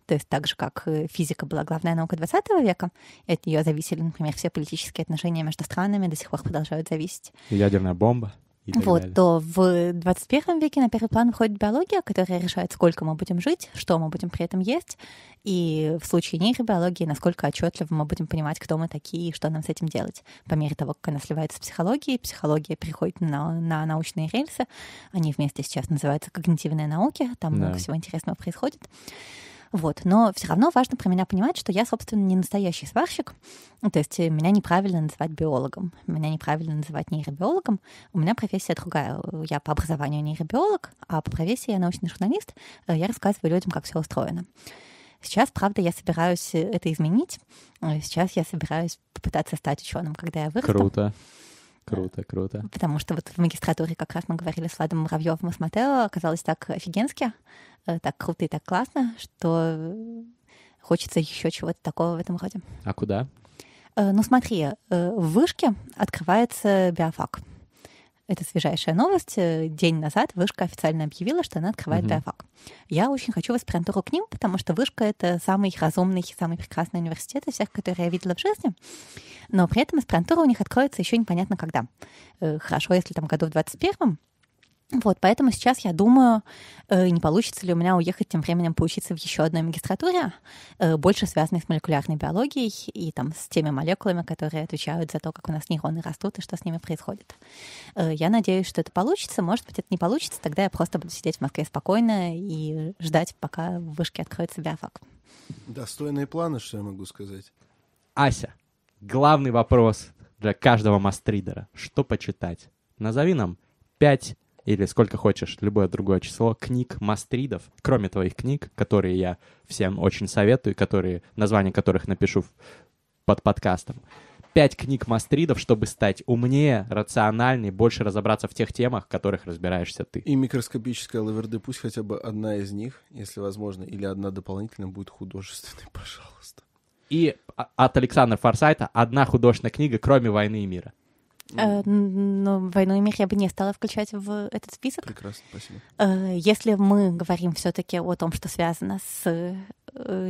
То есть так же, как э, физика была главная наука 20 века, от нее зависели, например, все политические отношения между странами, до сих пор продолжают зависеть. Ядерная бомба. Вот, далее. то в 21 веке на первый план выходит биология, которая решает, сколько мы будем жить, что мы будем при этом есть, и в случае нейробиологии, насколько отчетливо мы будем понимать, кто мы такие и что нам с этим делать. По мере того, как она сливается с психологией, психология переходит на, на научные рельсы, они вместе сейчас называются когнитивные науки, там Да. много всего интересного происходит. Вот. Но все равно важно про меня понимать, что я, собственно, не настоящий сварщик. То есть э, меня неправильно называть биологом, меня неправильно называть нейробиологом. У меня профессия другая. Я по образованию нейробиолог, а по профессии я научный журналист. Э, Я рассказываю людям, как все устроено. Сейчас, правда, я собираюсь э, это изменить. Сейчас я собираюсь попытаться стать ученым, когда я вырасту. Круто. Круто, круто. Потому что вот в магистратуре как раз мы говорили с Владом Муравьевым и Матео, оказалось так офигенски, э, так круто и так классно, что хочется еще чего-то такого в этом роде. А куда? Э, Ну смотри, э, в Вышке открывается биофак. Это свежайшая новость. Э, День назад Вышка официально объявила, что она открывает Мгм. биофак. Я очень хочу в аспирантуру к ним, потому что Вышка — это самый разумный, самый прекрасный университет из всех, которые я видела в жизни. Но при этом аспирантура у них откроется еще непонятно когда. Э, Хорошо, если там году в 21-м, вот, поэтому сейчас я думаю, э, не получится ли у меня уехать тем временем поучиться в еще одной магистратуре, э, больше связанной с молекулярной биологией и там с теми молекулами, которые отвечают за то, как у нас нейроны растут и что с ними происходит. Э, Я надеюсь, что это получится. Может быть, это не получится, тогда я просто буду сидеть в Москве спокойно и ждать, пока в вышке откроется биофак. Достойные планы, что я могу сказать. Ася, главный вопрос для каждого мастридера. Что почитать? Назови нам пять или сколько хочешь, любое другое число книг мастридов, кроме твоих книг, которые я всем очень советую, которые, названия которых напишу под подкастом. Пять книг мастридов, чтобы стать умнее, рациональнее, больше разобраться в тех темах, в которых разбираешься ты. И микроскопическая лаверды, пусть хотя бы одна из них, если возможно, или одна дополнительная будет художественной, пожалуйста. И а- от Александра Форсайта одна художественная книга, кроме «Войны и мира». Э, Но «Войну и мир» я бы не стала включать в этот список. Прекрасно, спасибо. Э, Если мы говорим все-таки о том, что связано с э,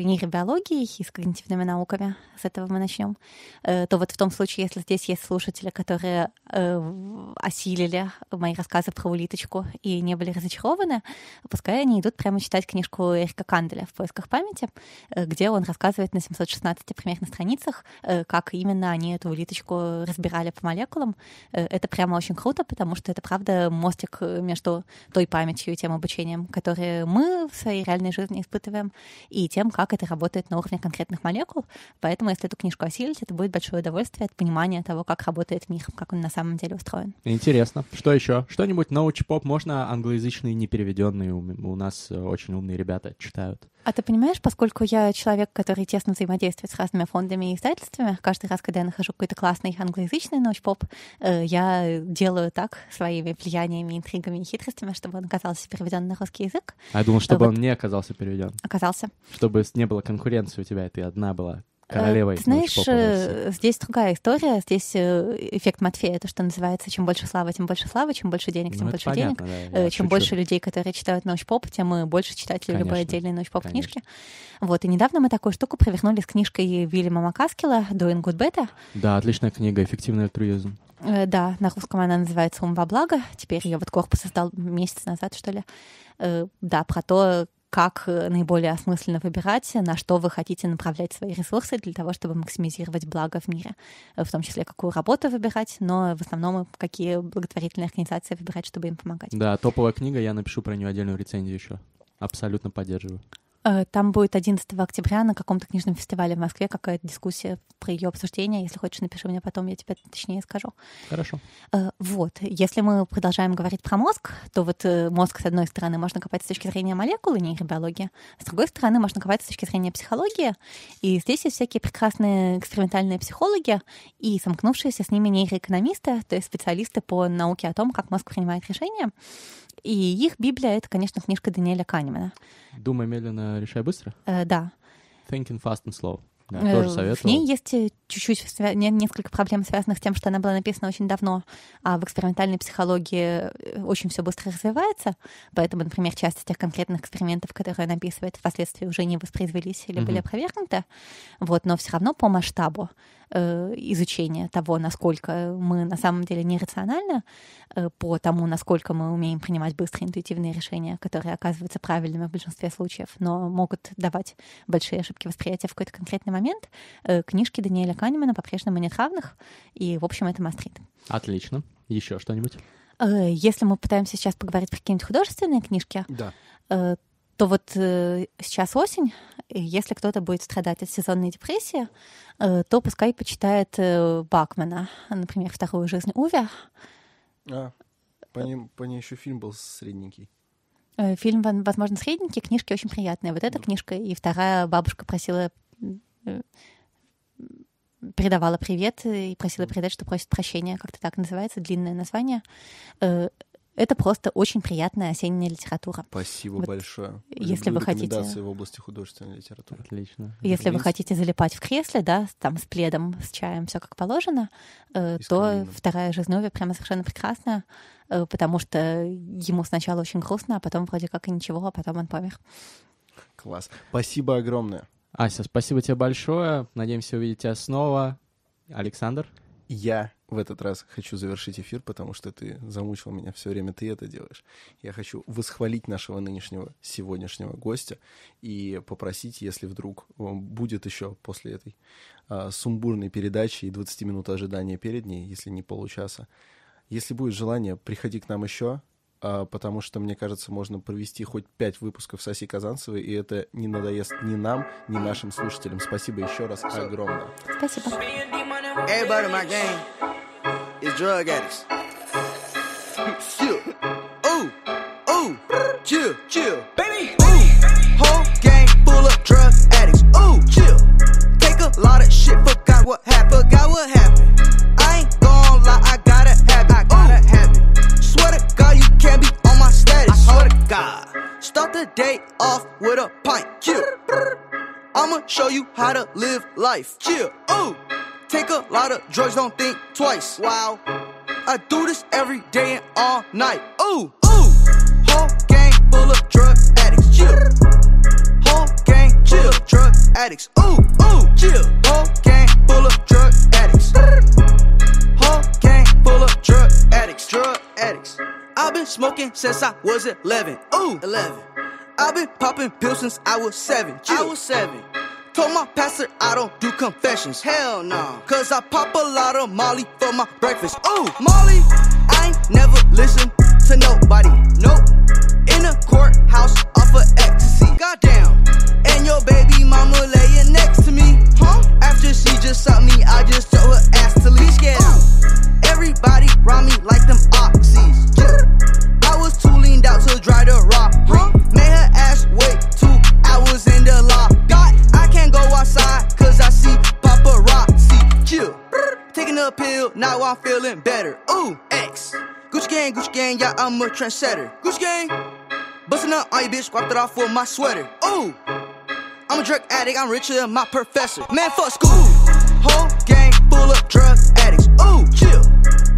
нейробиологией и с когнитивными науками, с этого мы начнем, то вот в том случае, если здесь есть слушатели, которые осилили мои рассказы про улиточку и не были разочарованы, пускай они идут прямо читать книжку Эрика Канделя «В поисках памяти», где он рассказывает на 716 примерно страницах, как именно они эту улиточку разбирали по молекулам. Э, Это прямо очень круто, потому что это, правда, мостик э, между той памятью и тем обучением, которые мы в своей реальной жизни испытываем, и тем, как это работает на уровне конкретных молекул. Поэтому, если эту книжку осилить, это будет большое удовольствие от понимания того, как работает мир, как он на самом деле устроен. Интересно. Что еще? Что-нибудь научпоп можно англоязычный, непереведенный? У, нас э, очень умные ребята читают. А ты понимаешь, поскольку я человек, который тесно взаимодействует с разными фондами и издательствами, каждый раз, когда я нахожу какой-то классный англоязычный научпоп, я делаю так своими влияниями, интригами и хитростями, чтобы он оказался переведен на русский язык. А я думал, чтобы вот- он не оказался переведен. Оказался. Чтобы не было конкуренции у тебя, и ты одна была королевой Э, Ты знаешь, э, здесь другая история. Здесь э, эффект Матфея, то, что называется, чем больше славы, тем больше славы, чем больше денег, тем Ну, больше денег. понятно, да, Э, я Чем шучу. больше людей, которые читают научпоп, тем и больше читателей любой Конечно, отдельной научпоп книжки. Вот, и недавно мы такую штуку провернули с книжкой Вильяма Макаскила «Doing Good Better». Да, отличная книга «Эффективный альтруизм». Да, на русском она называется «Ум во благо». Теперь ее вот корпус создал месяц назад, что ли. Да, про то, как э, наиболее осмысленно выбирать, на что вы хотите направлять свои ресурсы для того, чтобы максимизировать благо в мире. Э, В том числе, какую работу выбирать, но в основном, какие благотворительные организации выбирать, чтобы им помогать. Да, топовая книга, я напишу про нее отдельную рецензию еще. Абсолютно поддерживаю. Э, Там будет 11 октября на каком-то книжном фестивале в Москве какая-то дискуссия про ее обсуждение. Если хочешь, напиши мне потом, я тебе точнее скажу. Хорошо. Э, Вот, если мы продолжаем говорить про мозг, то вот э, мозг, с одной стороны, можно копать с точки зрения молекулы нейробиологии, с другой стороны, можно копать с точки зрения психологии. И здесь есть всякие прекрасные экспериментальные психологи и сомкнувшиеся с ними нейроэкономисты, то есть специалисты по науке о том, как мозг принимает решения. И их Библия — это, конечно, книжка Даниэля Канемана. Думай медленно, решай быстро. Э, Да, Thinking fast and slow. Да, Э, тоже В советовал. ней есть э, чуть-чуть несколько проблем, связанных с тем, что она была написана очень давно, а в экспериментальной психологии э, очень все быстро развивается. Поэтому, например, часть из тех конкретных экспериментов, которые она описывает, впоследствии уже не воспроизвелись или были Мгм. опровергнуты. Вот, но все равно по масштабу э, изучения того, насколько мы на самом деле нерациональны, э, по тому, насколько мы умеем принимать быстрые интуитивные решения, которые оказываются правильными в большинстве случаев, но могут давать большие ошибки восприятия в какой-то конкретный момент, э, книжки Даниэля Канемана по-прежнему нет равных, и, в общем, это мастрит. Отлично. Еще что-нибудь? Э, если мы пытаемся сейчас поговорить про какие-нибудь художественные книжки, Да. э, то вот э, сейчас осень, если кто-то будет страдать от сезонной депрессии, э, то пускай почитает э, Бакмана, например, «Вторую жизнь Уве». А, по, ним, по ней еще фильм был средненький. Э, Фильм, возможно, средненький, книжки очень приятные. Вот эта Да. книжка и вторая бабушка просила передавала привет и просила передать, что просит прощения, как-то так называется, длинное название. Это просто очень приятная осенняя литература. Спасибо Вот большое. если Люблю вы хотите- в области художественной литературы. Отлично. Если вы хотите залипать в кресле, да, там с пледом, с чаем, все как положено, э, то вторая жизнь Ови прямо совершенно прекрасная, э, потому что ему сначала очень грустно, а потом вроде как и ничего, а потом он помер. Класс. Спасибо огромное. Ася, спасибо тебе большое. Надеемся увидеть тебя снова. Александр? Я в этот раз хочу завершить эфир, потому что ты замучил меня все время, ты это делаешь. Я хочу восхвалить нашего нынешнего, сегодняшнего гостя и попросить, если вдруг он будет еще после этой а, сумбурной передачи и 20 минут ожидания перед ней, если не получаса, если будет желание, приходи к нам еще, а, потому что, мне кажется, можно провести хоть пять выпусков с Асей Казанцевой, и это не надоест ни нам, ни нашим слушателям. Спасибо еще раз огромное. Спасибо. Everybody in my game is drug addicts. chill. Ooh, ooh, chill, chill. Baby, ooh. Whole gang full of drug addicts. Ooh, chill. Take a lot of shit, forgot what happened, forgot what happened. I ain't gon' lie, I gotta have it, I gotta have it. Swear to God, you can't be on my status. I swear to God. Start the day off with a pint. Chill. I'ma show you how to live life. Chill. Ooh. Take a lot of drugs, don't think twice. Wow. I do this every day and all night. Ooh, ooh. Whole gang full of drug addicts. Chill. Whole gang chill. Drug addicts. Ooh, ooh. Chill. Whole gang full of drug addicts. Whole gang full of drug addicts. Drug addicts. I've been smoking since I was 11. Ooh, 11. I've been popping pills since I was seven. I was seven. Told my pastor I don't do confessions. Hell no. Cause I pop a lot of Molly for my breakfast. Ooh, Molly. I ain't never listen to nobody. Nope. In a courthouse off of ecstasy. Goddamn. And your baby mama laying next to me. Huh? After she just sucked me, I just told her ass to leave. Get out. Everybody round me like them oxys. Now I'm feeling better. Ooh, X. Gucci gang, Gucci gang, yeah, I'm a trendsetter. Gucci gang. Bustin' up on you, bitch, wiped it off with my sweater. Ooh. I'm a drug addict, I'm richer than my professor. Man, fuck school. Whole gang full of drug addicts. Ooh, chill.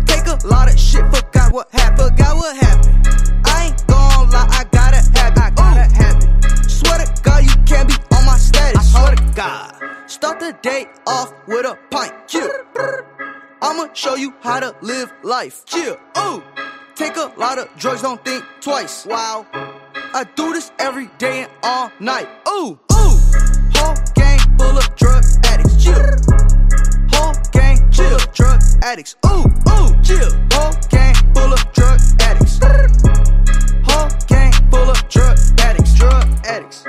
Take a lot of shit, forgot what happened, forgot what happened. I ain't gon' lie, I gotta have it, I gotta have it. Swear to God, you can't be on my status. I swear to God. Start the day off with a pint. Chill. I'ma show you how to live life. Yeah, ooh. Take a lot of drugs, don't think twice. Wow. I do this every day and all night. Ooh, ooh. Whole gang full of drug addicts. Yeah. Whole gang full of drug addicts. Ooh, ooh. chill, Whole gang full of drug addicts. Whole gang full of drug addicts. Drug addicts.